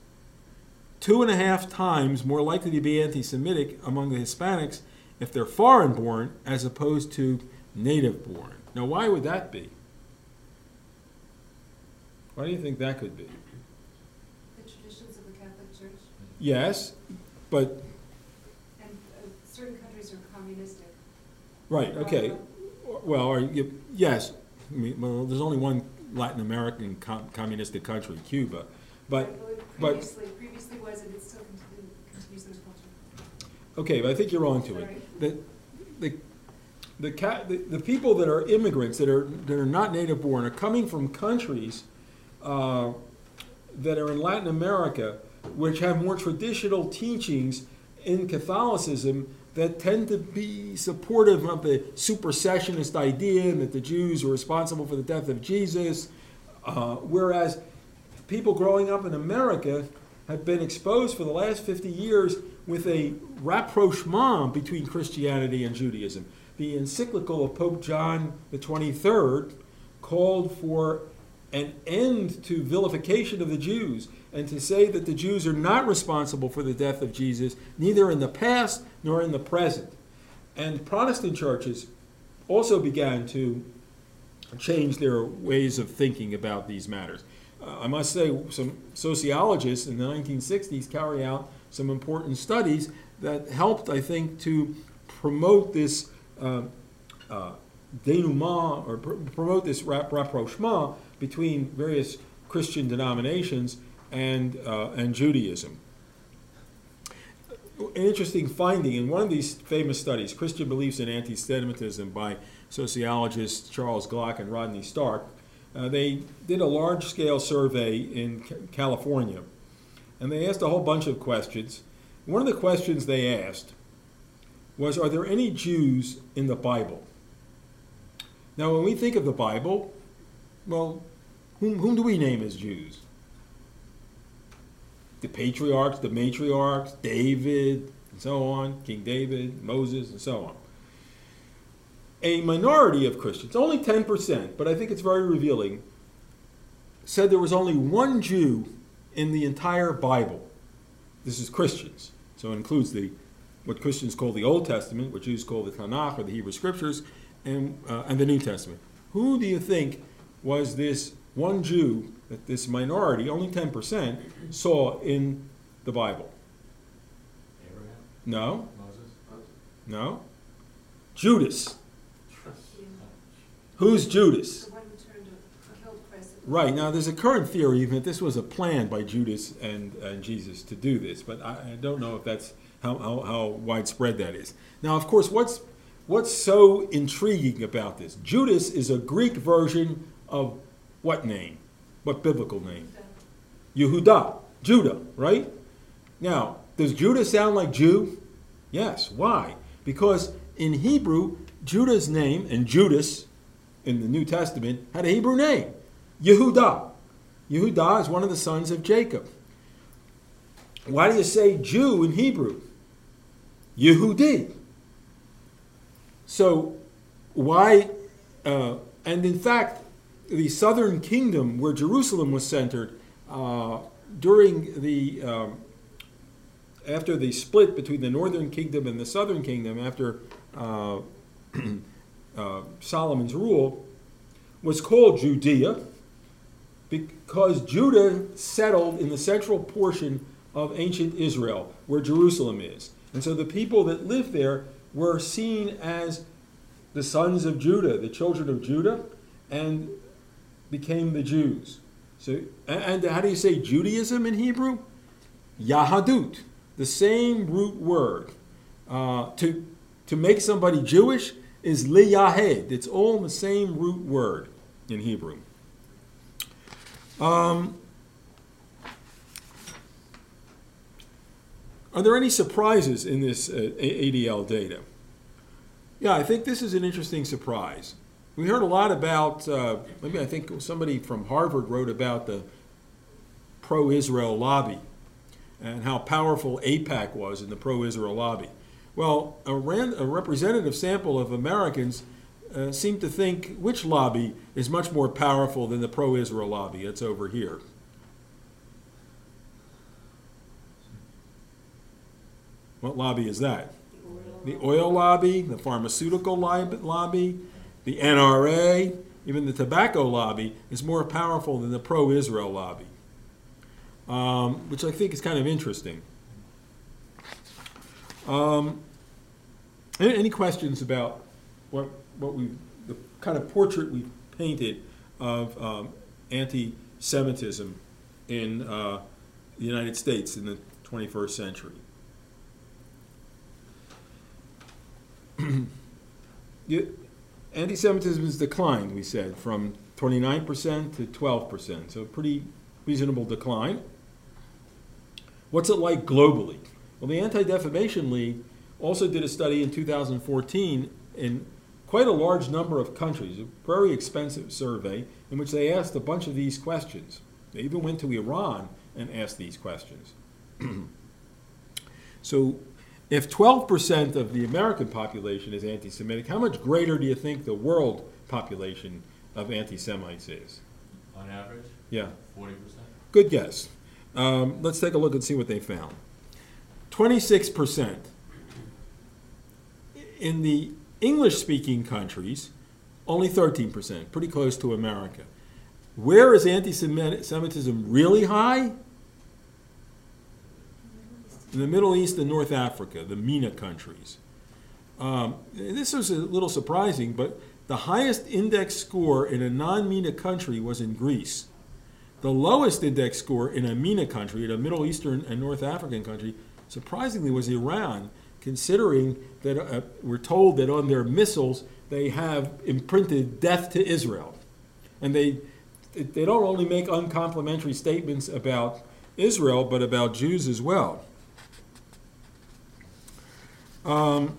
two and a half times more likely to be anti Semitic among the Hispanics if they're foreign born as opposed to native born. Now, why would that be? Why do you think that could be? The traditions of the Catholic Church, Yes, but, and uh, certain countries are communistic. Right, okay. Well, are you, yes, I mean, well, there's only one Latin American com- communistic country, Cuba. But, believe but- Previously, previously was, and it still continu- continues in the culture. okay, but I think you're on to it. The, the, the, ca- the, the people that are immigrants that are, that are not native born are coming from countries uh, that are in Latin America, which have more traditional teachings in Catholicism that tend to be supportive of the supersessionist idea that the Jews were responsible for the death of Jesus, uh, whereas people growing up in America have been exposed for the last 50 years with a rapprochement between Christianity and Judaism. The encyclical of Pope John the 23rd called for an end to vilification of the Jews and to say that the Jews are not responsible for the death of Jesus, neither in the past nor in the present. And Protestant churches also began to change their ways of thinking about these matters. Uh, I must say, some sociologists in the 1960s carry out some important studies that helped, I think, to promote this uh, uh, denouement or pr- promote this rap- rapprochement between various Christian denominations and, uh, and Judaism. An interesting finding in one of these famous studies, Christian Beliefs in Anti Semitism by sociologists Charles Glock and Rodney Stark, uh, they did a large scale survey in California. And they asked a whole bunch of questions. One of the questions they asked was Are there any Jews in the Bible? Now, when we think of the Bible, well, whom, whom do we name as Jews? The patriarchs, the matriarchs, David, and so on, King David, Moses, and so on. A minority of Christians, only 10%, but I think it's very revealing, said there was only one Jew in the entire Bible. This is Christians, so it includes the what Christians call the Old Testament, what Jews call the Tanakh or the Hebrew Scriptures, and, uh, and the New Testament. Who do you think was this one Jew that this minority, only 10%, saw in the Bible? Abraham, No, Moses, no. Judas. Who's Judas? The one who turned a, a killed Christ. Right, now there's a current theory even that this was a plan by Judas and, and Jesus to do this, but I, I don't know if that's how, how, how widespread that is. Now, of course, what's, what's so intriguing about this? Judas is a Greek version of what name? What biblical name? Yehuda, Judah, right? Now, does Judah sound like Jew? Yes. Why? Because in Hebrew, Judah's name and Judas in the New Testament had a Hebrew name, Yehuda. Yehuda is one of the sons of Jacob. Why do you say Jew in Hebrew? Yehudi. So, why? Uh, and in fact, the southern kingdom, where Jerusalem was centered, uh, during the um, after the split between the northern kingdom and the southern kingdom, after uh, uh, Solomon's rule, was called Judea because Judah settled in the central portion of ancient Israel, where Jerusalem is. And so the people that lived there were seen as the sons of Judah, the children of Judah, and became the Jews. So, and how do you say Judaism in Hebrew? Yahadut, the same root word. Uh, to, to make somebody Jewish is liyahed. It's all the same root word in Hebrew. Um, are there any surprises in this uh, ADL data? Yeah, I think this is an interesting surprise. We heard a lot about, uh, maybe I think somebody from Harvard wrote about the pro Israel lobby and how powerful AIPAC was in the pro Israel lobby. Well, a, ran, a, representative sample of Americans uh, seem to think which lobby is much more powerful than the pro Israel lobby? It's over here. What lobby is that? The oil lobby, the pharmaceutical lobby, the NRA, even the tobacco lobby is more powerful than the pro Israel lobby, um, which I think is kind of interesting. Um, any, questions about what, what we, the kind of portrait we painted of um, anti Semitism in uh, the United States in the 21st century? you, anti-Semitism has declined, we said, from 29% to 12%, so a pretty reasonable decline. What's it like globally? Well, the Anti-Defamation League also did a study in 2014 in quite a large number of countries, a very expensive survey, in which they asked a bunch of these questions. They even went to Iran and asked these questions. so if 12% of the American population is anti Semitic, how much greater do you think the world population of anti Semites is? On average, Yeah. forty percent? Good guess. Um, let's take a look and see what they found. Twenty-six percent. In the English-speaking countries, only thirteen percent, pretty close to America. Where is anti-Semitism really high? In the Middle East and North Africa, the MENA countries. Um, this was a little surprising, but the highest index score in a non-MENA country was in Greece. The lowest index score in a MENA country, in a Middle Eastern and North African country, surprisingly was Iran, considering that uh, we're told that on their missiles they have imprinted death to Israel. And they, they don't only make uncomplimentary statements about Israel, but about Jews as well. Um,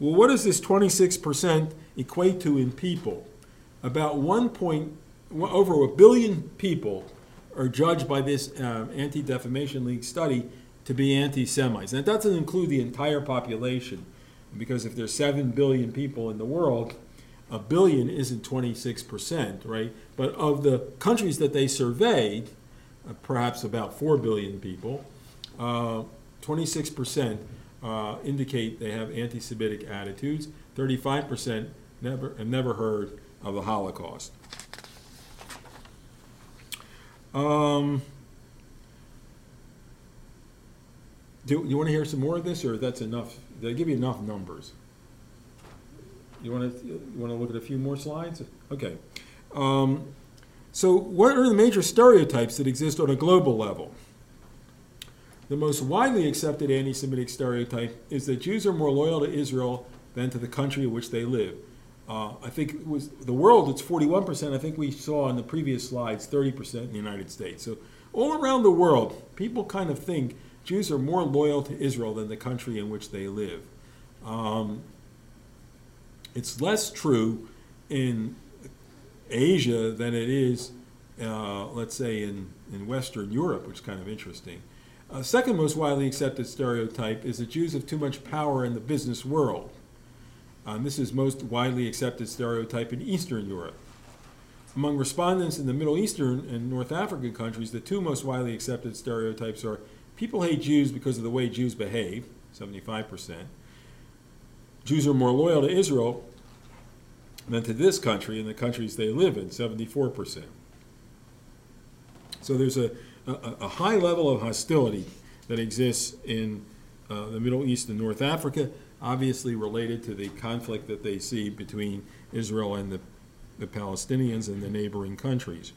well, what does this 26% equate to in people? About 1 point, over a billion people are judged by this uh, Anti-Defamation League study to be anti-Semites. And that doesn't include the entire population, because if there's 7 billion people in the world, a billion isn't 26%, right? But of the countries that they surveyed, uh, perhaps about 4 billion people, uh, 26% uh, indicate they have anti-Semitic attitudes. 35% never have never heard of the Holocaust. Um, do you want to hear some more of this, or that's enough? Did I give you enough numbers? You want to you want to look at a few more slides? Okay. Um, so, what are the major stereotypes that exist on a global level? The most widely accepted anti Semitic stereotype is that Jews are more loyal to Israel than to the country in which they live. Uh, I think it was the world, it's 41%. I think we saw in the previous slides 30% in the United States. So, all around the world, people kind of think Jews are more loyal to Israel than the country in which they live. Um, it's less true in Asia than it is, uh, let's say, in, in Western Europe, which is kind of interesting. A second most widely accepted stereotype is that Jews have too much power in the business world. Um, this is most widely accepted stereotype in Eastern Europe. Among respondents in the Middle Eastern and North African countries, the two most widely accepted stereotypes are people hate Jews because of the way Jews behave, 75%. Jews are more loyal to Israel than to this country and the countries they live in, 74%. So there's a, a, a high level of hostility that exists in uh, the Middle East and North Africa, obviously related to the conflict that they see between Israel and the, the Palestinians and the neighboring countries.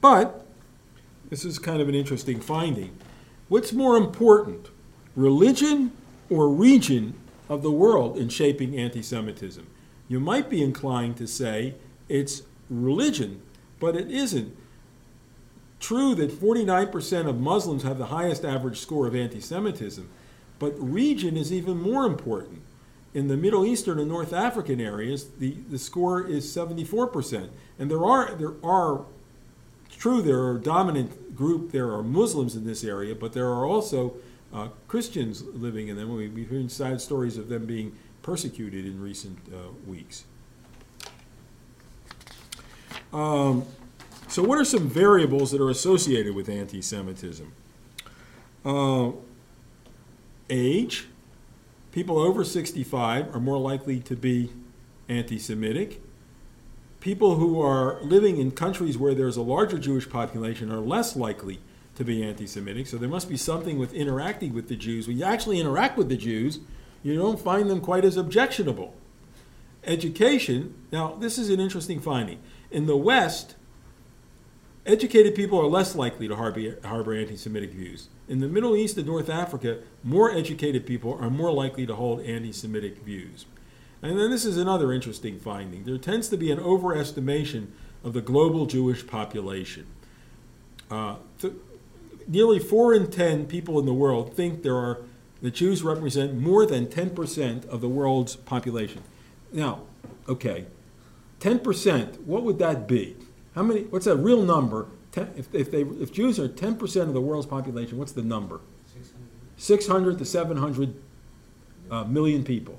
But this is kind of an interesting finding. What's more important, religion or region of the world in shaping anti Semitism? You might be inclined to say it's religion, but it isn't. True that 49% of Muslims have the highest average score of anti Semitism, but region is even more important. In the Middle Eastern and North African areas, the, the score is 74%. And there are, there are, true, there are dominant group, there are Muslims in this area, but there are also uh, Christians living in them. We, we've heard sad stories of them being persecuted in recent uh, weeks. Um, so, what are some variables that are associated with anti Semitism? Uh, age. People over 65 are more likely to be anti Semitic. People who are living in countries where there's a larger Jewish population are less likely to be anti Semitic. So, there must be something with interacting with the Jews. When you actually interact with the Jews, you don't find them quite as objectionable. Education. Now, this is an interesting finding. In the West, educated people are less likely to harbor, harbor anti Semitic views. In the Middle East and North Africa, more educated people are more likely to hold anti Semitic views. And then this is another interesting finding. There tends to be an overestimation of the global Jewish population. Uh, th- nearly 4 in 10 people in the world think there are the Jews represent more than 10% of the world's population. Now, okay, 10%, what would that be? How many, what's a real number? Ten, if, if, they, if Jews are 10% of the world's population, what's the number? 600 to 700 uh, million people.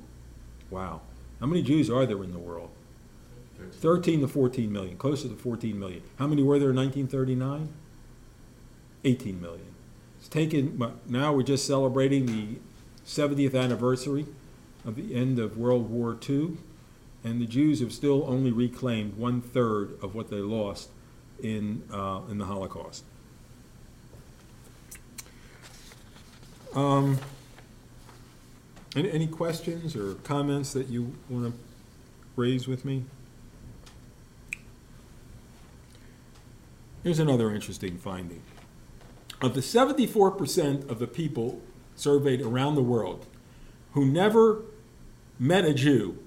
Wow. How many Jews are there in the world? 30 13 to 14 million, closer to 14 million. How many were there in 1939? 18 million. It's taken, now we're just celebrating the 70th anniversary of the end of World War II, and the Jews have still only reclaimed one third of what they lost in, uh, in the Holocaust. Um, any, any questions or comments that you want to raise with me? Here's another interesting finding. Of the 74% of the people surveyed around the world who never met a Jew,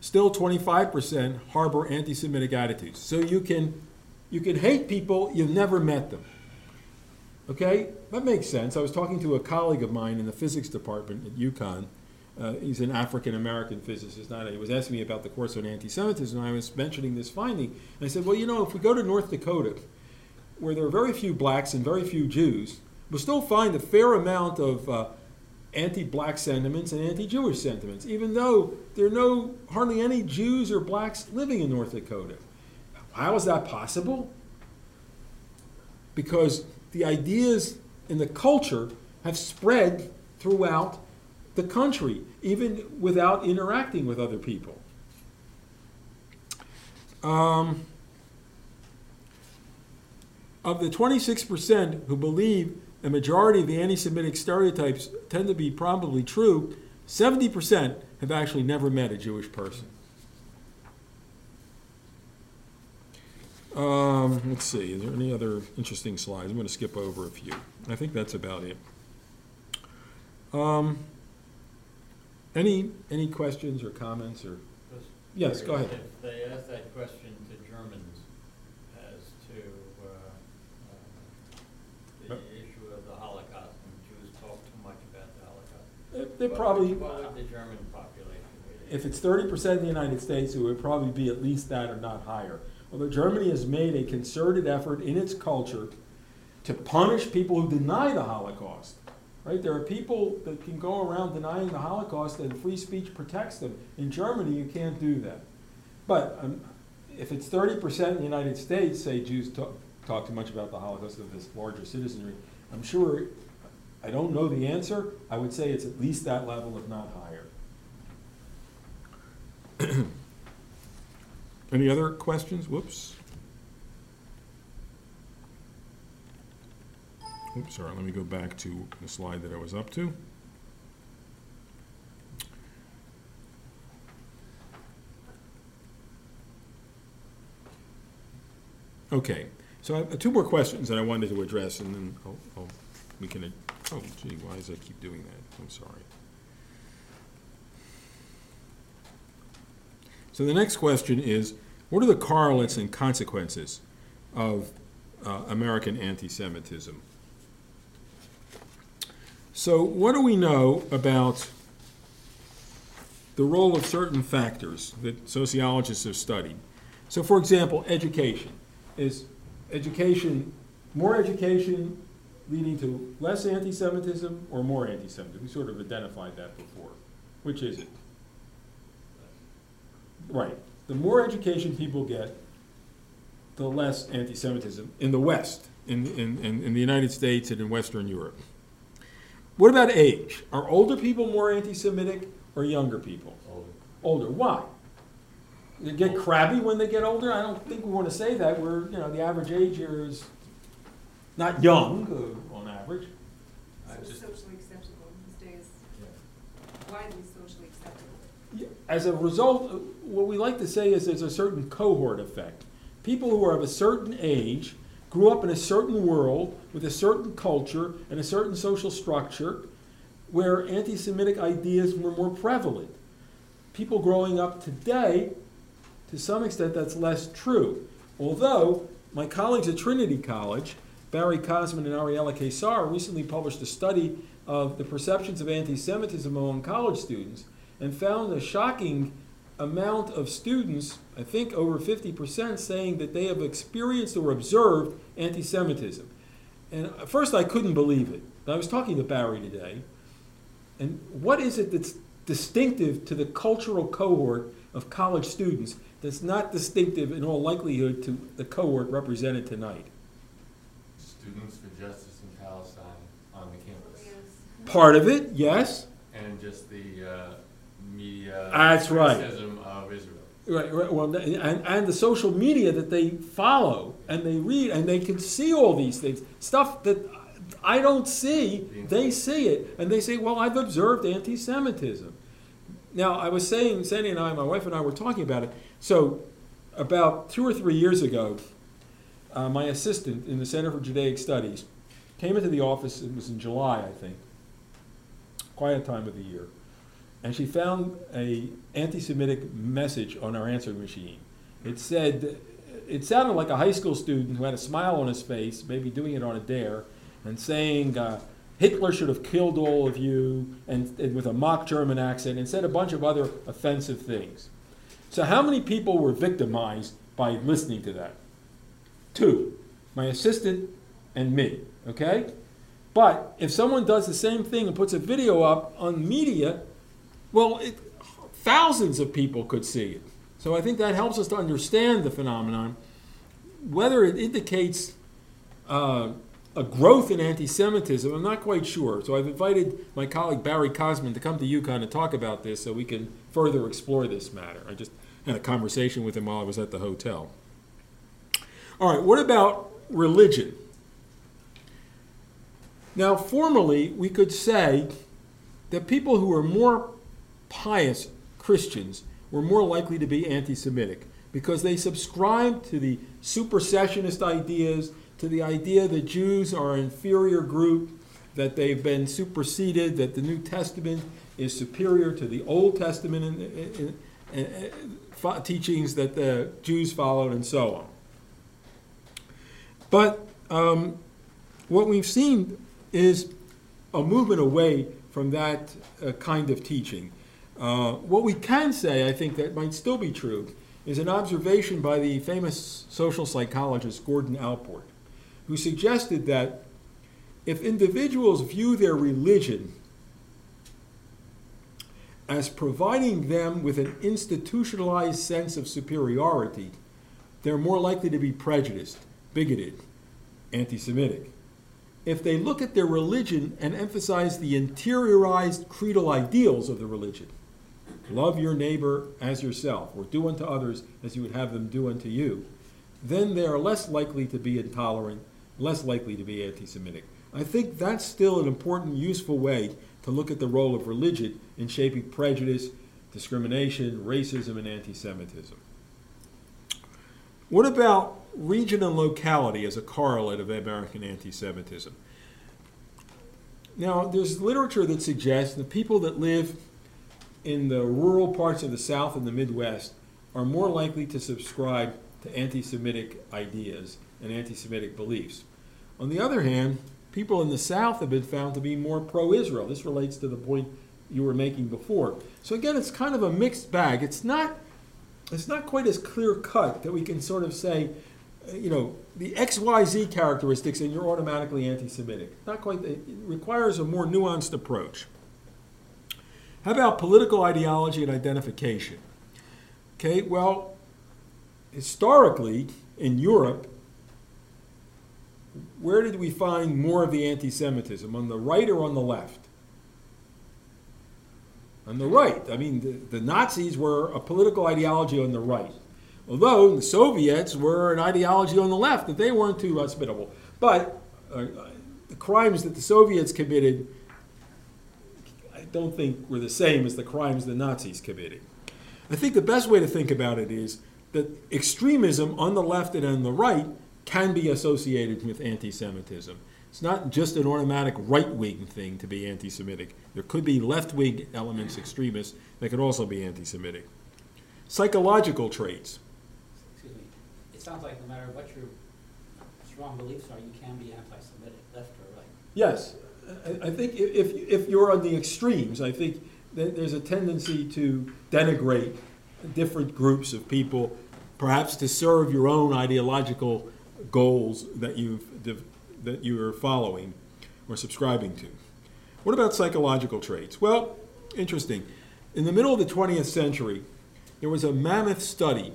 still 25% harbor anti-Semitic attitudes. So you can, you can hate people, you've never met them. Okay, that makes sense. I was talking to a colleague of mine in the physics department at UConn. Uh, he's an African American physicist. Not, he was asking me about the course on anti Semitism, and I was mentioning this finding. And I said, Well, you know, if we go to North Dakota, where there are very few blacks and very few Jews, we'll still find a fair amount of uh, anti black sentiments and anti Jewish sentiments, even though there are no, hardly any Jews or blacks living in North Dakota. How is that possible? Because the ideas in the culture have spread throughout the country, even without interacting with other people. Um, of the 26% who believe a majority of the anti Semitic stereotypes tend to be probably true, 70% have actually never met a Jewish person. Um, let's see, is there any other interesting slides? I'm going to skip over a few. I think that's about it. Um, any, any questions or comments or? Yes, go ahead. If they that question to Germans as to uh, uh, the Yep. issue of the Holocaust, and Jews talk too much about the Holocaust. They- They what probably, What would the German population be? if it's thirty percent of the United States, it would probably be at least that or not higher. Although Germany has made a concerted effort in its culture to punish people who deny the Holocaust. Right? There are people that can go around denying the Holocaust and free speech protects them. In Germany, you can't do that. But um, if it's thirty percent in the United States say Jews talk, talk too much about the Holocaust of this larger citizenry, I'm sure, I don't know the answer. I would say it's at least that level, if not higher. Any other questions? Whoops. Oops, sorry, let me go back to the slide that I was up to. Okay, so I have two more questions that I wanted to address, and then I'll, I'll, we can, oh gee, why does that keep doing that? I'm sorry. So the next question is, what are the correlates and consequences of uh, American anti-Semitism? So what do we know about the role of certain factors that sociologists have studied? So for example, education. Is education, more education leading to less anti-Semitism or more anti-Semitism? We sort of identified that before. Which is it? Right. The more education people get, the less anti-Semitism in the West, in, in, in, in the United States and in Western Europe. What about age? Are older people more anti-Semitic or younger people? Older. Older. Why? They get crabby when they get older? I don't think we want to say that. We're, you know, the average age here is not young uh, on average. So just- socially acceptable these days, widely socially acceptable. As a result, uh, what we like to say is there's a certain cohort effect. People who are of a certain age grew up in a certain world with a certain culture and a certain social structure where anti Semitic ideas were more prevalent. People growing up today, to some extent, that's less true. Although, my colleagues at Trinity College, Barry Kosmin and Ariela Keysar, recently published a study of the perceptions of anti Semitism among college students and found a shocking amount of students, I think over 50%, saying that they have experienced or observed anti Semitism. And at first I couldn't believe it. I was talking to Barry today, and what is it that's distinctive to the cultural cohort of college students that's not distinctive in all likelihood to the cohort represented tonight? Students for Justice in Palestine on the campus. Part of it, yes. And just the uh, media That's right. criticism of Israel. Right, right, well, and, and the social media that they follow and they read and they can see all these things, stuff that I don't see, they see it, and they say, "Well, I've observed anti-Semitism." Now, I was saying, Sandy and I, my wife and I, were talking about it. So, about two or three years ago, uh, my assistant in the Center for Judaic Studies came into the office. It was in July, I think, quiet time of the year and she found a anti-Semitic message on our answering machine. It said, it sounded like a high school student who had a smile on his face, maybe doing it on a dare, and saying, uh, Hitler should have killed all of you, and, and with a mock German accent, and said a bunch of other offensive things. So, how many people were victimized by listening to that? Two, my assistant and me, okay? But if someone does the same thing and puts a video up on media, well, it, thousands of people could see it. So I think that helps us to understand the phenomenon. Whether it indicates uh, a growth in anti Semitism, I'm not quite sure. So I've invited my colleague Barry Kosmin to come to UConn and talk about this so we can further explore this matter. I just had a conversation with him while I was at the hotel. All right, what about religion? Now, formally, we could say that people who are more pious Christians were more likely to be anti Semitic because they subscribed to the supersessionist ideas, to the idea that Jews are an inferior group, that they've been superseded, that the New Testament is superior to the Old Testament in, in, in, teachings that the Jews followed, and so on. But um, what we've seen is a movement away from that uh, kind of teaching. Uh, what we can say, I think, that might still be true, is an observation by the famous social psychologist Gordon Allport, who suggested that if individuals view their religion as providing them with an institutionalized sense of superiority, they're more likely to be prejudiced, bigoted, anti Semitic. If they look at their religion and emphasize the interiorized creedal ideals of the religion, love your neighbor as yourself, or do unto others as you would have them do unto you, then they are less likely to be intolerant, less likely to be anti Semitic. I think that's still an important, useful way to look at the role of religion in shaping prejudice, discrimination, racism, and anti Semitism. What about region and locality as a correlate of American anti Semitism? Now, there's literature that suggests that people that live in the rural parts of the South and the Midwest are more likely to subscribe to anti Semitic ideas and anti Semitic beliefs. On the other hand, people in the South have been found to be more pro Israel. This relates to the point you were making before. So again, it's kind of a mixed bag. It's not, it's not quite as clear cut that we can sort of say, you know, the XYZ characteristics and you're automatically anti Semitic. Not quite, it requires a more nuanced approach. How about political ideology and identification? Okay, well, historically in Europe, where did we find more of the anti Semitism? On the right or on the left? On the right. I mean, the, the, Nazis were a political ideology on the right. Although the Soviets were an ideology on the left, that they weren't too hospitable. But uh, the crimes that the Soviets committed I don't think were the same as the crimes the Nazis committed. I think the best way to think about it is that extremism on the left and on the right can be associated with anti Semitism. It's not just an automatic right wing thing to be anti Semitic. There could be left wing elements, extremists, that could also be anti Semitic. Psychological traits. Sounds like no matter what your strong beliefs are, you can be anti Semitic, left or right. Yes, I, think if, if you're on the extremes, I think there's a tendency to denigrate different groups of people, perhaps to serve your own ideological goals that you've that you are following or subscribing to. What about psychological traits? Well, interesting. In the middle of the 20th century, there was a mammoth study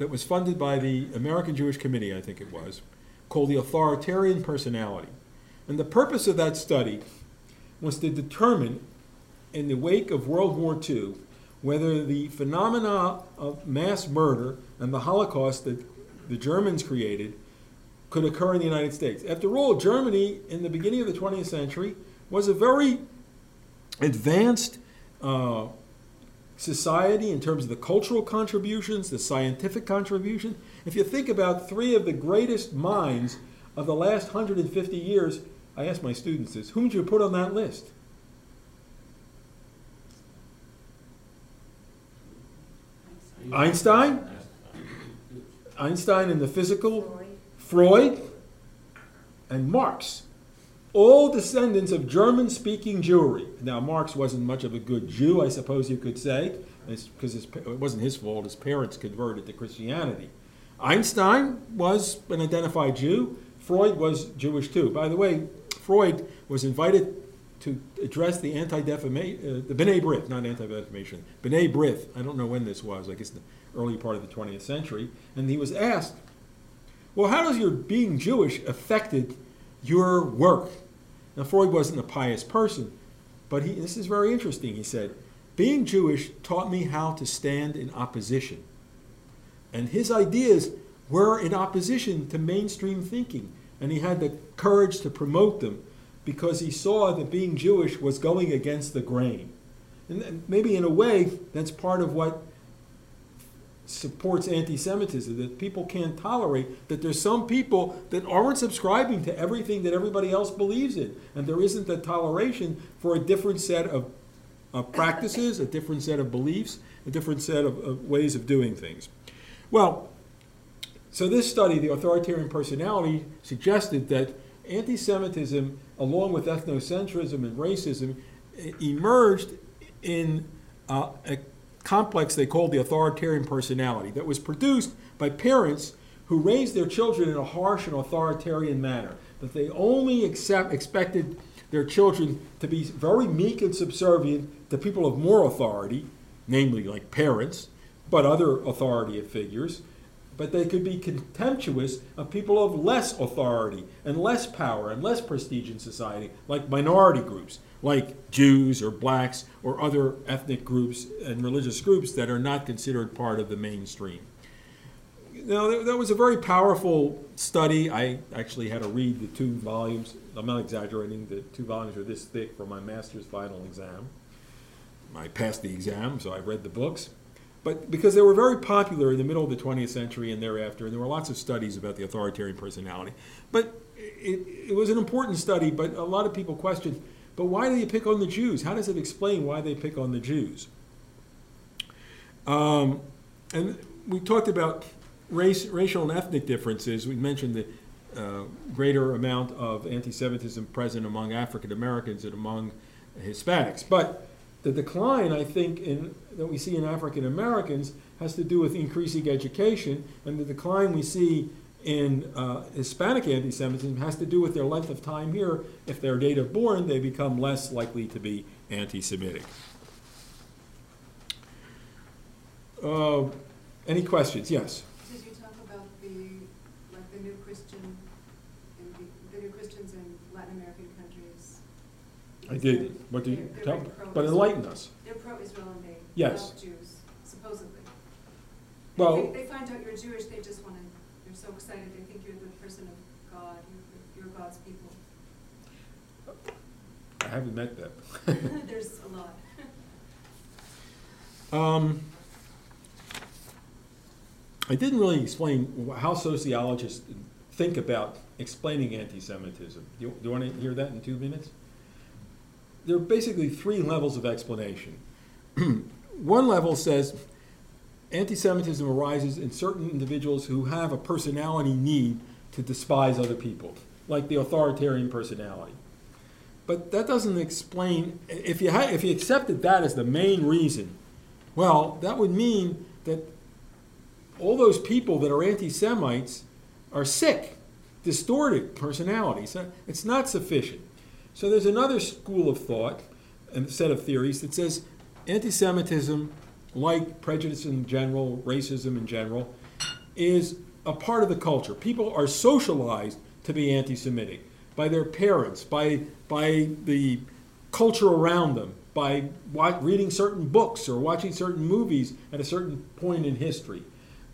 that was funded by the American Jewish Committee, I think it was, called The Authoritarian Personality. And the purpose of that study was to determine, in the wake of World War II, whether the phenomena of mass murder and the Holocaust that the Germans created could occur in the United States. After all, Germany, in the beginning of the 20th century, was a very advanced uh, society in terms of the cultural contributions, the scientific contribution. If you think about three of the greatest minds of the last 150 years, I ask my students this whom would you put on that list? Einstein? Einstein in the physical, Freud, and Marx. All descendants of German speaking Jewry. Now, Marx wasn't much of a good Jew, I suppose you could say, because it wasn't his fault. His parents converted to Christianity. Einstein was an identified Jew. Freud was Jewish too. By the way, Freud was invited to address the anti-defamation, uh, the B'nai B'rith, not anti-defamation, B'nai B'rith. I don't know when this was. I guess the early part of the 20th century. And he was asked, "Well, how does your being Jewish affected your work?" Now, Freud wasn't a pious person, but he, this is very interesting. He said, "Being Jewish taught me how to stand in opposition." And his ideas were in opposition to mainstream thinking, and he had the courage to promote them because he saw that being Jewish was going against the grain. And maybe in a way, that's part of what supports anti Semitism, that people can't tolerate that there's some people that aren't subscribing to everything that everybody else believes in. And there isn't the toleration for a different set of, of practices, a different set of beliefs, a different set of, of ways of doing things. Well, so this study, the authoritarian personality, suggested that anti Semitism, along with ethnocentrism and racism, emerged in uh, a complex they called the authoritarian personality that was produced by parents who raised their children in a harsh and authoritarian manner. That they only accept, expected their children to be very meek and subservient to people of more authority, namely like parents, but other authority figures. But they could be contemptuous of people of less authority and less power and less prestige in society, like minority groups like Jews or blacks or other ethnic groups and religious groups that are not considered part of the mainstream. Now, that was a very powerful study. I actually had to read the two volumes. I'm not exaggerating, the two volumes are this thick for my master's final exam. I passed the exam, so I read the books. But because they were very popular in the middle of the 20th century and thereafter, and there were lots of studies about the authoritarian personality. But it, it was an important study, but a lot of people questioned but why do they pick on the Jews? How does it explain why they pick on the Jews? Um, and we talked about race, racial and ethnic differences. We mentioned the uh, greater amount of anti Semitism present among African Americans and among Hispanics. But the decline, I think, in, that we see in African Americans has to do with increasing education, and the decline we see in uh, Hispanic anti Semitism has to do with their length of time here. If they're native born, they become less likely to be anti Semitic. Uh, any questions? Yes. Did you talk about the, like the new Christian, the, the new Christians in Latin American countries? I did. What did you tell? But enlighten us. They're pro-Israel and they Yes. love Jews, supposedly. Well- They, they find out you're Jewish, they just wanna, they're so excited, they think you're the person of God, you're, you're God's people. I haven't met them. There's a lot. Um, I didn't really explain how sociologists think about explaining anti-Semitism. Do you, do you want to hear that in two minutes? There are basically three levels of explanation. One level says anti-Semitism arises in certain individuals who have a personality need to despise other people, like the authoritarian personality. But that doesn't explain, if you, if you accepted that as the main reason, well, that would mean that all those people that are anti Semites are sick, distorted personalities. Uh, it's not sufficient. So there's another school of thought and set of theories that says anti Semitism like prejudice in general, racism in general, is a part of the culture. People are socialized to be anti Semitic by their parents, by, by the culture around them, by reading certain books or watching certain movies at a certain point in history.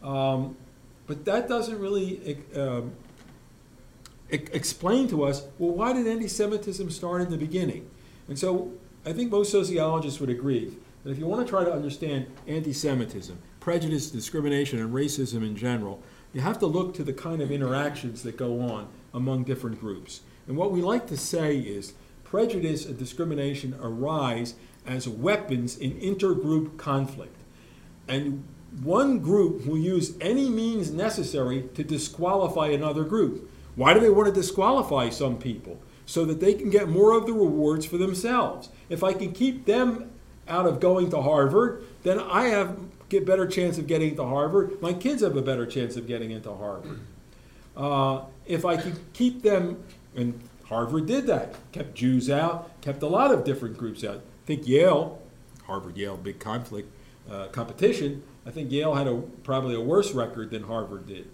Um, but that doesn't really um, explain to us well, why did anti Semitism start in the beginning? And so I think most sociologists would agree that if you want to try to understand anti Semitism, prejudice, discrimination, and racism in general, you have to look to the kind of interactions that go on among different groups. And what we like to say is prejudice and discrimination arise as weapons in intergroup conflict. And one group will use any means necessary to disqualify another group. Why do they want to disqualify some people? So that they can get more of the rewards for themselves. If I can keep them out of going to Harvard, then I have a better chance of getting to Harvard. My kids have a better chance of getting into Harvard. Uh, if I could keep them, and Harvard did that, kept Jews out, kept a lot of different groups out. I think Yale, Harvard Yale, big conflict, uh, competition. I think Yale had a, probably a worse record than Harvard did.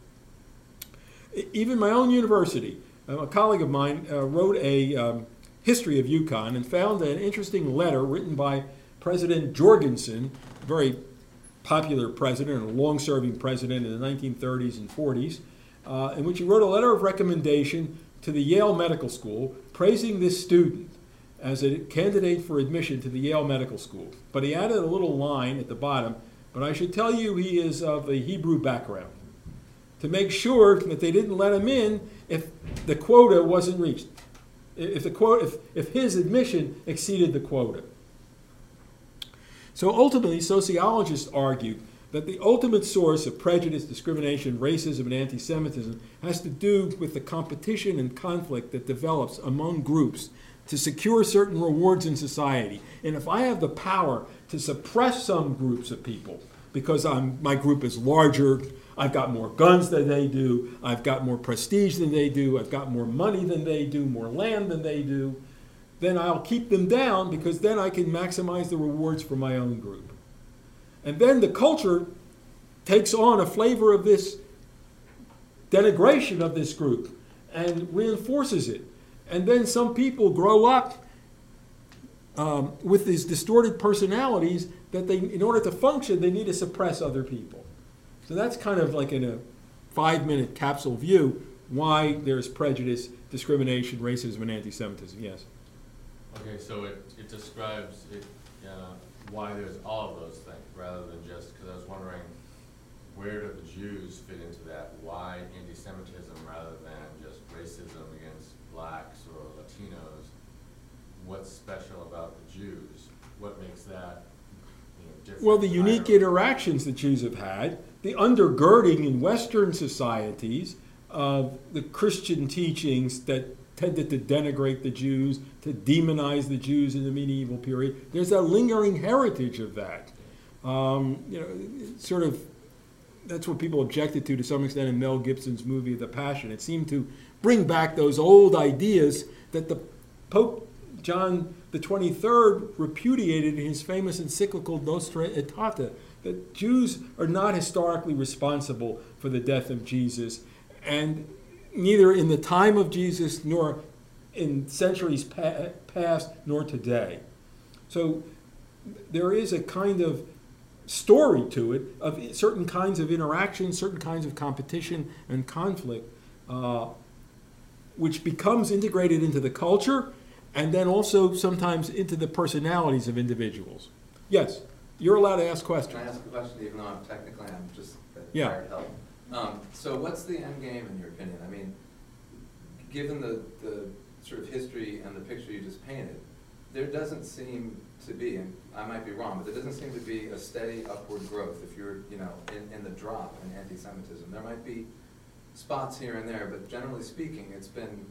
Even my own university, uh, a colleague of mine uh, wrote a um, history of UConn and found an interesting letter written by President Jorgensen, very popular president, and a long serving president in the 1930s and 40s, uh, in which he wrote a letter of recommendation to the Yale Medical School praising this student as a candidate for admission to the Yale Medical School. But he added a little line at the bottom, but I should tell you he is of a Hebrew background to make sure that they didn't let him in if the quota wasn't reached, if, the quote, if, if his admission exceeded the quota. So ultimately, sociologists argue that the ultimate source of prejudice, discrimination, racism, and anti Semitism has to do with the competition and conflict that develops among groups to secure certain rewards in society. And if I have the power to suppress some groups of people because I'm, my group is larger, I've got more guns than they do, I've got more prestige than they do, I've got more money than they do, more land than they do, then I'll keep them down because then I can maximize the rewards for my own group. And then the culture takes on a flavor of this denigration of this group and reinforces it. And then some people grow up um, with these distorted personalities that they, in order to function, they need to suppress other people. So that's kind of like in a five minute capsule view why there's prejudice, discrimination, racism, and anti Semitism. Yes. Okay, so it, it describes it, uh, why there's all of those things, rather than just, because I was wondering, where do the Jews fit into that? Why anti-Semitism rather than just racism against blacks or Latinos? What's special about the Jews? What makes that, you know, different? Well, the unique interactions that Jews have had, the undergirding in Western societies of the Christian teachings that tended to denigrate the Jews, to demonize the Jews in the medieval period. There's a lingering heritage of that. Um, you know, sort of that's what people objected to to some extent in Mel Gibson's movie The Passion. It seemed to bring back those old ideas that the Pope John the 23rd repudiated in his famous encyclical Nostra Aetate, that Jews are not historically responsible for the death of Jesus, and neither in the time of Jesus nor in centuries pa- past nor today. So there is a kind of story to it of certain kinds of interaction, certain kinds of competition and conflict, uh, which becomes integrated into the culture and then also sometimes into the personalities of individuals. Yes, you're allowed to ask Can I questions. ask a question, even though I'm technically, I'm just Yeah. Um, so what's the end game in your opinion? I mean, given the, the sort of history and the picture you just painted, there doesn't seem to be, and I might be wrong, but there doesn't seem to be a steady upward growth if you're, you know, in, in the drop in anti-Semitism. There might be spots here and there, but generally speaking, it's been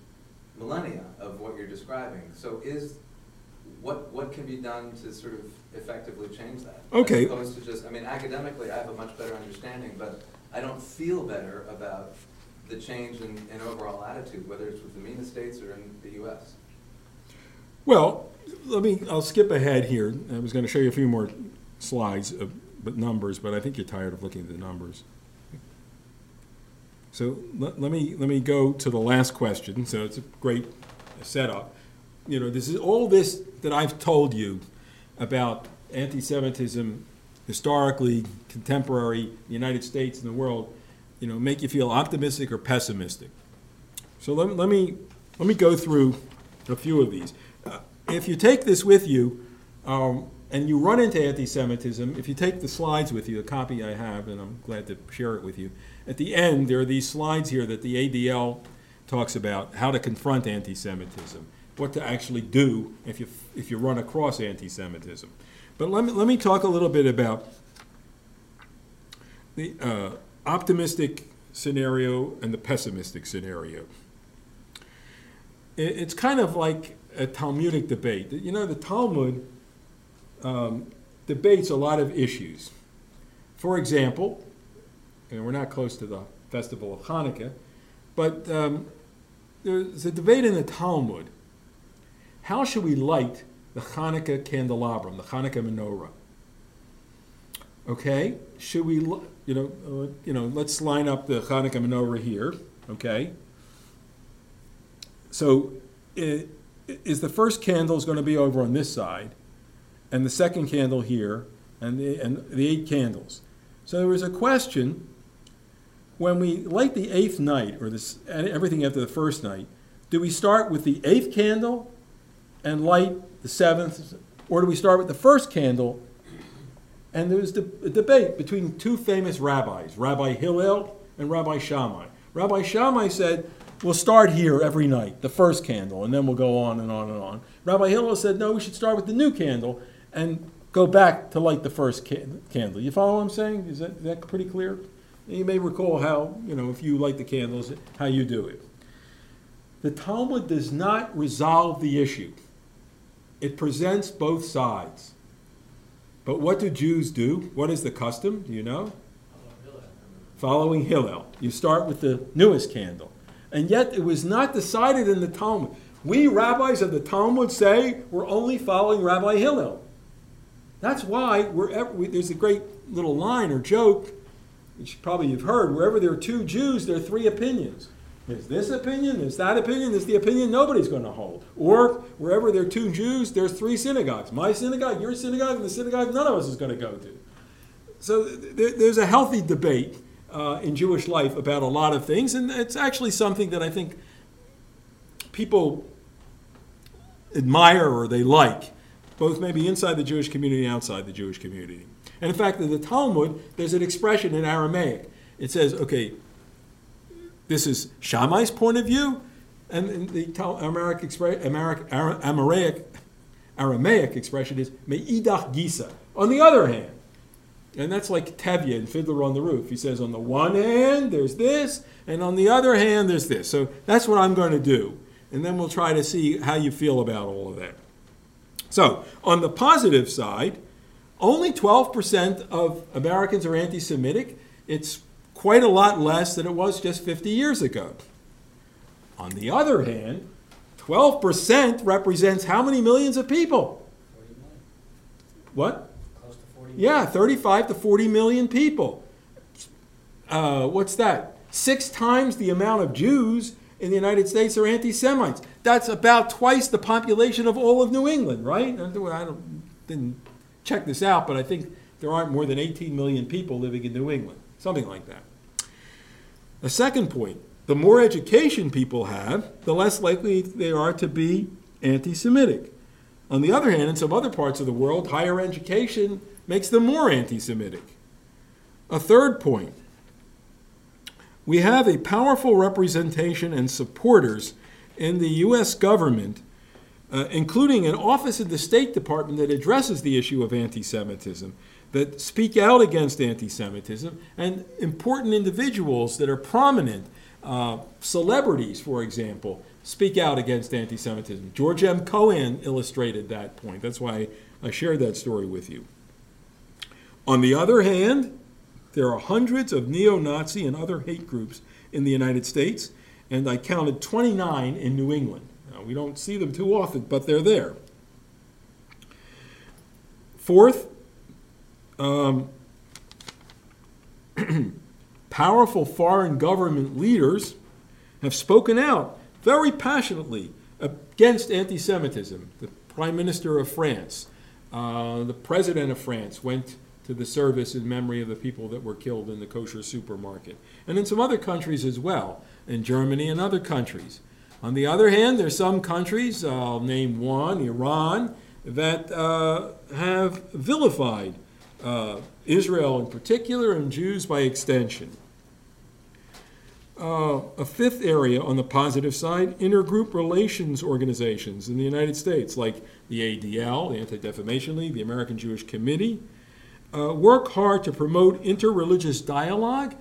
millennia of what you're describing. So is, what, what can be done to sort of effectively change that? Okay. As opposed to just, I mean, academically, I have a much better understanding, but I don't feel better about the change in, in overall attitude, whether it's with the MENA states or in the US. Well, let me, I'll skip ahead here. I was going to show you a few more slides of but numbers, but I think you're tired of looking at the numbers. So let, let me, let me go to the last question, so it's a great setup. You know, this is, all this that I've told you about anti-Semitism historically, contemporary, the United States and the world, you know, make you feel optimistic or pessimistic. So let, let me, let me go through a few of these. Uh, If you take this with you, um, and you run into anti-Semitism, if you take the slides with you, the copy I have, and I'm glad to share it with you, at the end, there are these slides here that the ADL talks about, how to confront anti-Semitism, what to actually do if you, if you run across anti-Semitism. But let me, let me talk a little bit about the uh, optimistic scenario and the pessimistic scenario. It, it's kind of like a Talmudic debate. You know, the Talmud um, debates a lot of issues. For example, and we're not close to the festival of Hanukkah, but um, there's a debate in the Talmud. How should we light the Hanukkah candelabrum, the Hanukkah menorah? Okay, should we, you know, uh, you know, let's line up the Hanukkah menorah here. Okay. So, i- is the first candle is going to be over on this side, and the second candle here, and the and the eight candles. So there was a question when we light the eighth night, or this everything after the first night. Do we start with the eighth candle and light the seventh, or do we start with the first candle? And there was a debate between two famous rabbis, Rabbi Hillel and Rabbi Shammai. Rabbi Shammai said, We'll start here every night, the first candle, and then we'll go on and on and on. Rabbi Hillel said, No, we should start with the new candle and go back to light the first ca- candle. You follow what I'm saying? Is that, is that pretty clear? You may recall how, you know, if you light the candles, how you do it. The Talmud does not resolve the issue, it presents both sides. But what do Jews do? What is the custom? Do you know? Following Hillel. You start with the newest candle. And yet it was not decided in the Talmud. We rabbis of the Talmud say we're only following Rabbi Hillel. That's why wherever we, there's a great little line or joke, which probably you've heard. Wherever there are two Jews, there are three opinions. There's this opinion, there's that opinion, there's the opinion nobody's going to hold. Or wherever there are two Jews, there's three synagogues. My synagogue, your synagogue, and the synagogue none of us is going to go to. So there, there's a healthy debate uh, in Jewish life about a lot of things, and it's actually something that I think people admire or they like, both maybe inside the Jewish community and outside the Jewish community. And in fact, in the Talmud, there's an expression in Aramaic. It says, okay, this is Shammai's point of view, and the Aramaic, Ara- Aramaic, Aramaic expression is me'idach gisa. On the other hand, and that's like Tevye and Fiddler on the Roof. He says, on the one hand, there's this, and on the other hand, there's this. So that's what I'm going to do. And then we'll try to see how you feel about all of that. So, on the positive side, only 12% of Americans are anti Semitic. It's quite a lot less than it was just 50 years ago. On the other hand, 12% represents how many millions of people? What? close to forty. Yeah, 35 to 40 million people. Uh, what's that? Six times the amount of Jews in the United States are anti Semites. That's about twice the population of all of New England, right? I don't- I don't, didn't check this out, but I think there aren't more than 18 million people living in New England, something like that. A second point the more education people have, the less likely they are to be anti Semitic. On the other hand, in some other parts of the world, higher education makes them more anti Semitic. A third point we have a powerful representation and supporters in the U.S. government, uh, including an office in the State Department that addresses the issue of anti Semitism, that speak out against anti Semitism, and important individuals that are prominent, uh, celebrities, for example, speak out against anti Semitism. George M. Cohan illustrated that point. That's why I shared that story with you. On the other hand, there are hundreds of neo Nazi and other hate groups in the United States, and I counted 29 in New England. Now, we don't see them too often, but they're there. Fourth, um, powerful foreign government leaders have spoken out very passionately against anti Semitism. The Prime Minister of France, uh, the President of France went to the service in memory of the people that were killed in the kosher supermarket. And in some other countries as well, in Germany and other countries. On the other hand, there's some countries, I'll name one, Iran, that uh, have vilified uh, Israel in particular and Jews by extension. Uh, a fifth area on the positive side intergroup relations organizations in the United States, like the ADL, the Anti Defamation League, the American Jewish Committee, uh, work hard to promote interreligious dialogue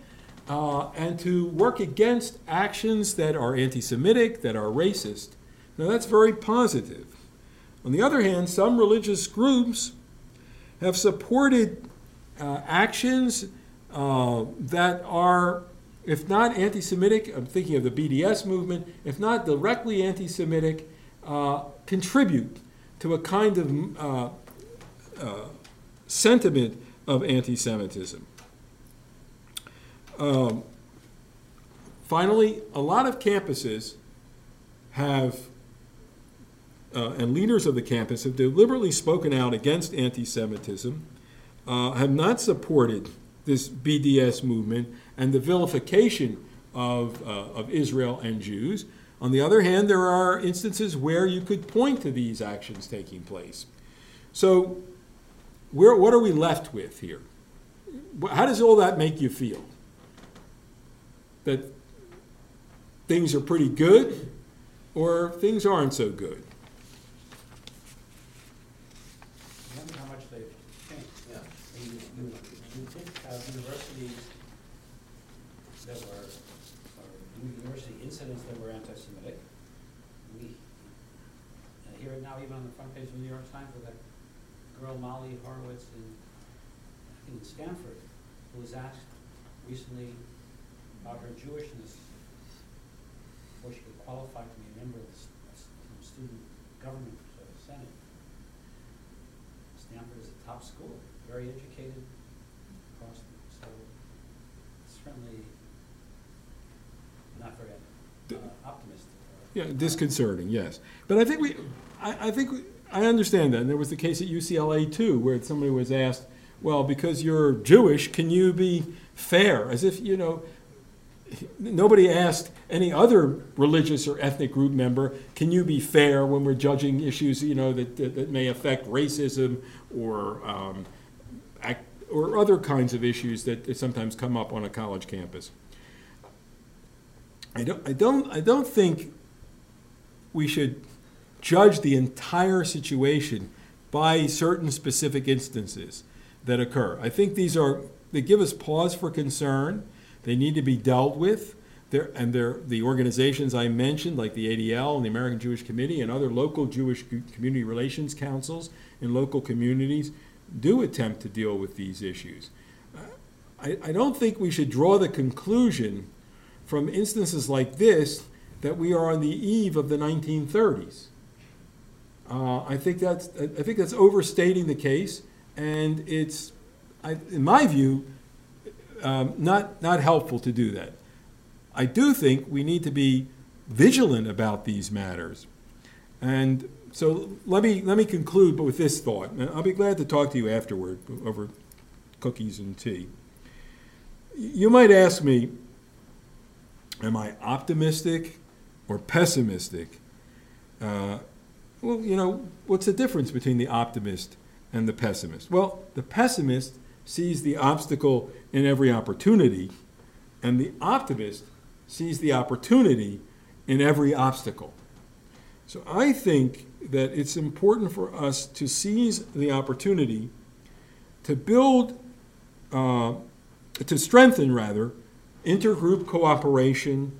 uh, and to work against actions that are anti Semitic, that are racist. Now, that's very positive. On the other hand, some religious groups have supported uh, actions uh, that are, if not anti Semitic, I'm thinking of the BDS movement, if not directly anti Semitic, uh, contribute to a kind of uh, uh, sentiment of anti Semitism. Um, finally, a lot of campuses have, uh, and leaders of the campus have deliberately spoken out against anti Semitism, uh, have not supported this BDS movement and the vilification of, uh, of Israel and Jews. On the other hand, there are instances where you could point to these actions taking place. So, where, what are we left with here? How does all that make you feel? That things are pretty good or things aren't so good? Remember how much they've changed. Yeah. And You, you, you think of universities that were, or incidents that were anti-Semitic. We, and hear it now even on the front page of the New York Times with that girl Molly Horowitz in, I in Stanford, who was asked recently about her Jewishness before she could qualify to be a member of the the student government uh, senate. Stanford is a top school, very educated across, so certainly not very optimistic. Yeah, disconcerting, yes. But I think we, I, I think, we- I understand that. And there was the case at UCLA too, where somebody was asked, well, because you're Jewish, can you be fair? As if, you know, nobody asked any other religious or ethnic group member, can you be fair when we're judging issues, you know, that, that, that may affect racism or, um, or other kinds of issues that, that sometimes come up on a college campus. I don't, I don't, I don't think we should judge the entire situation by certain specific instances that occur. I think these are, they give us pause for concern. They need to be dealt with. There, and there, the organizations I mentioned, like the ADL and the American Jewish Committee and other local Jewish community relations councils in local communities, do attempt to deal with these issues. I, I don't think we should draw the conclusion from instances like this that we are on the eve of the 1930s. Uh, I think that's I think that's overstating the case, and it's, I, in my view, um, not not helpful to do that. I do think we need to be vigilant about these matters, and so let me let me conclude with this thought. And I'll be glad to talk to you afterward over cookies and tea. You might ask me, am I optimistic or pessimistic? Uh, well, you know, what's the difference between the optimist and the pessimist? Well, the pessimist sees the obstacle in every opportunity, and the optimist sees the opportunity in every obstacle. So I think that it's important for us to seize the opportunity to build, uh, to strengthen rather, intergroup cooperation,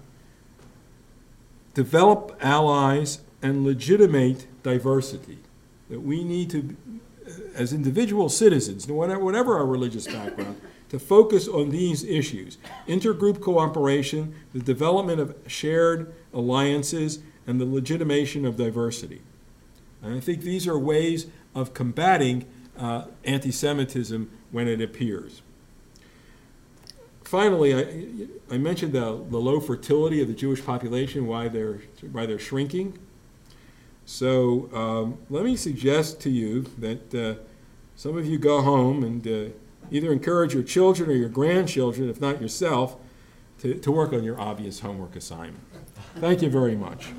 develop allies, and legitimate diversity. That we need to, as individual citizens, whatever our religious background, to focus on these issues intergroup cooperation, the development of shared alliances, and the legitimation of diversity. And I think these are ways of combating uh, anti Semitism when it appears. Finally, I, I mentioned the, the low fertility of the Jewish population, why they're, why they're shrinking. So um, let me suggest to you that uh, some of you go home and uh, either encourage your children or your grandchildren, if not yourself, to, to work on your obvious homework assignment. Thank you very much.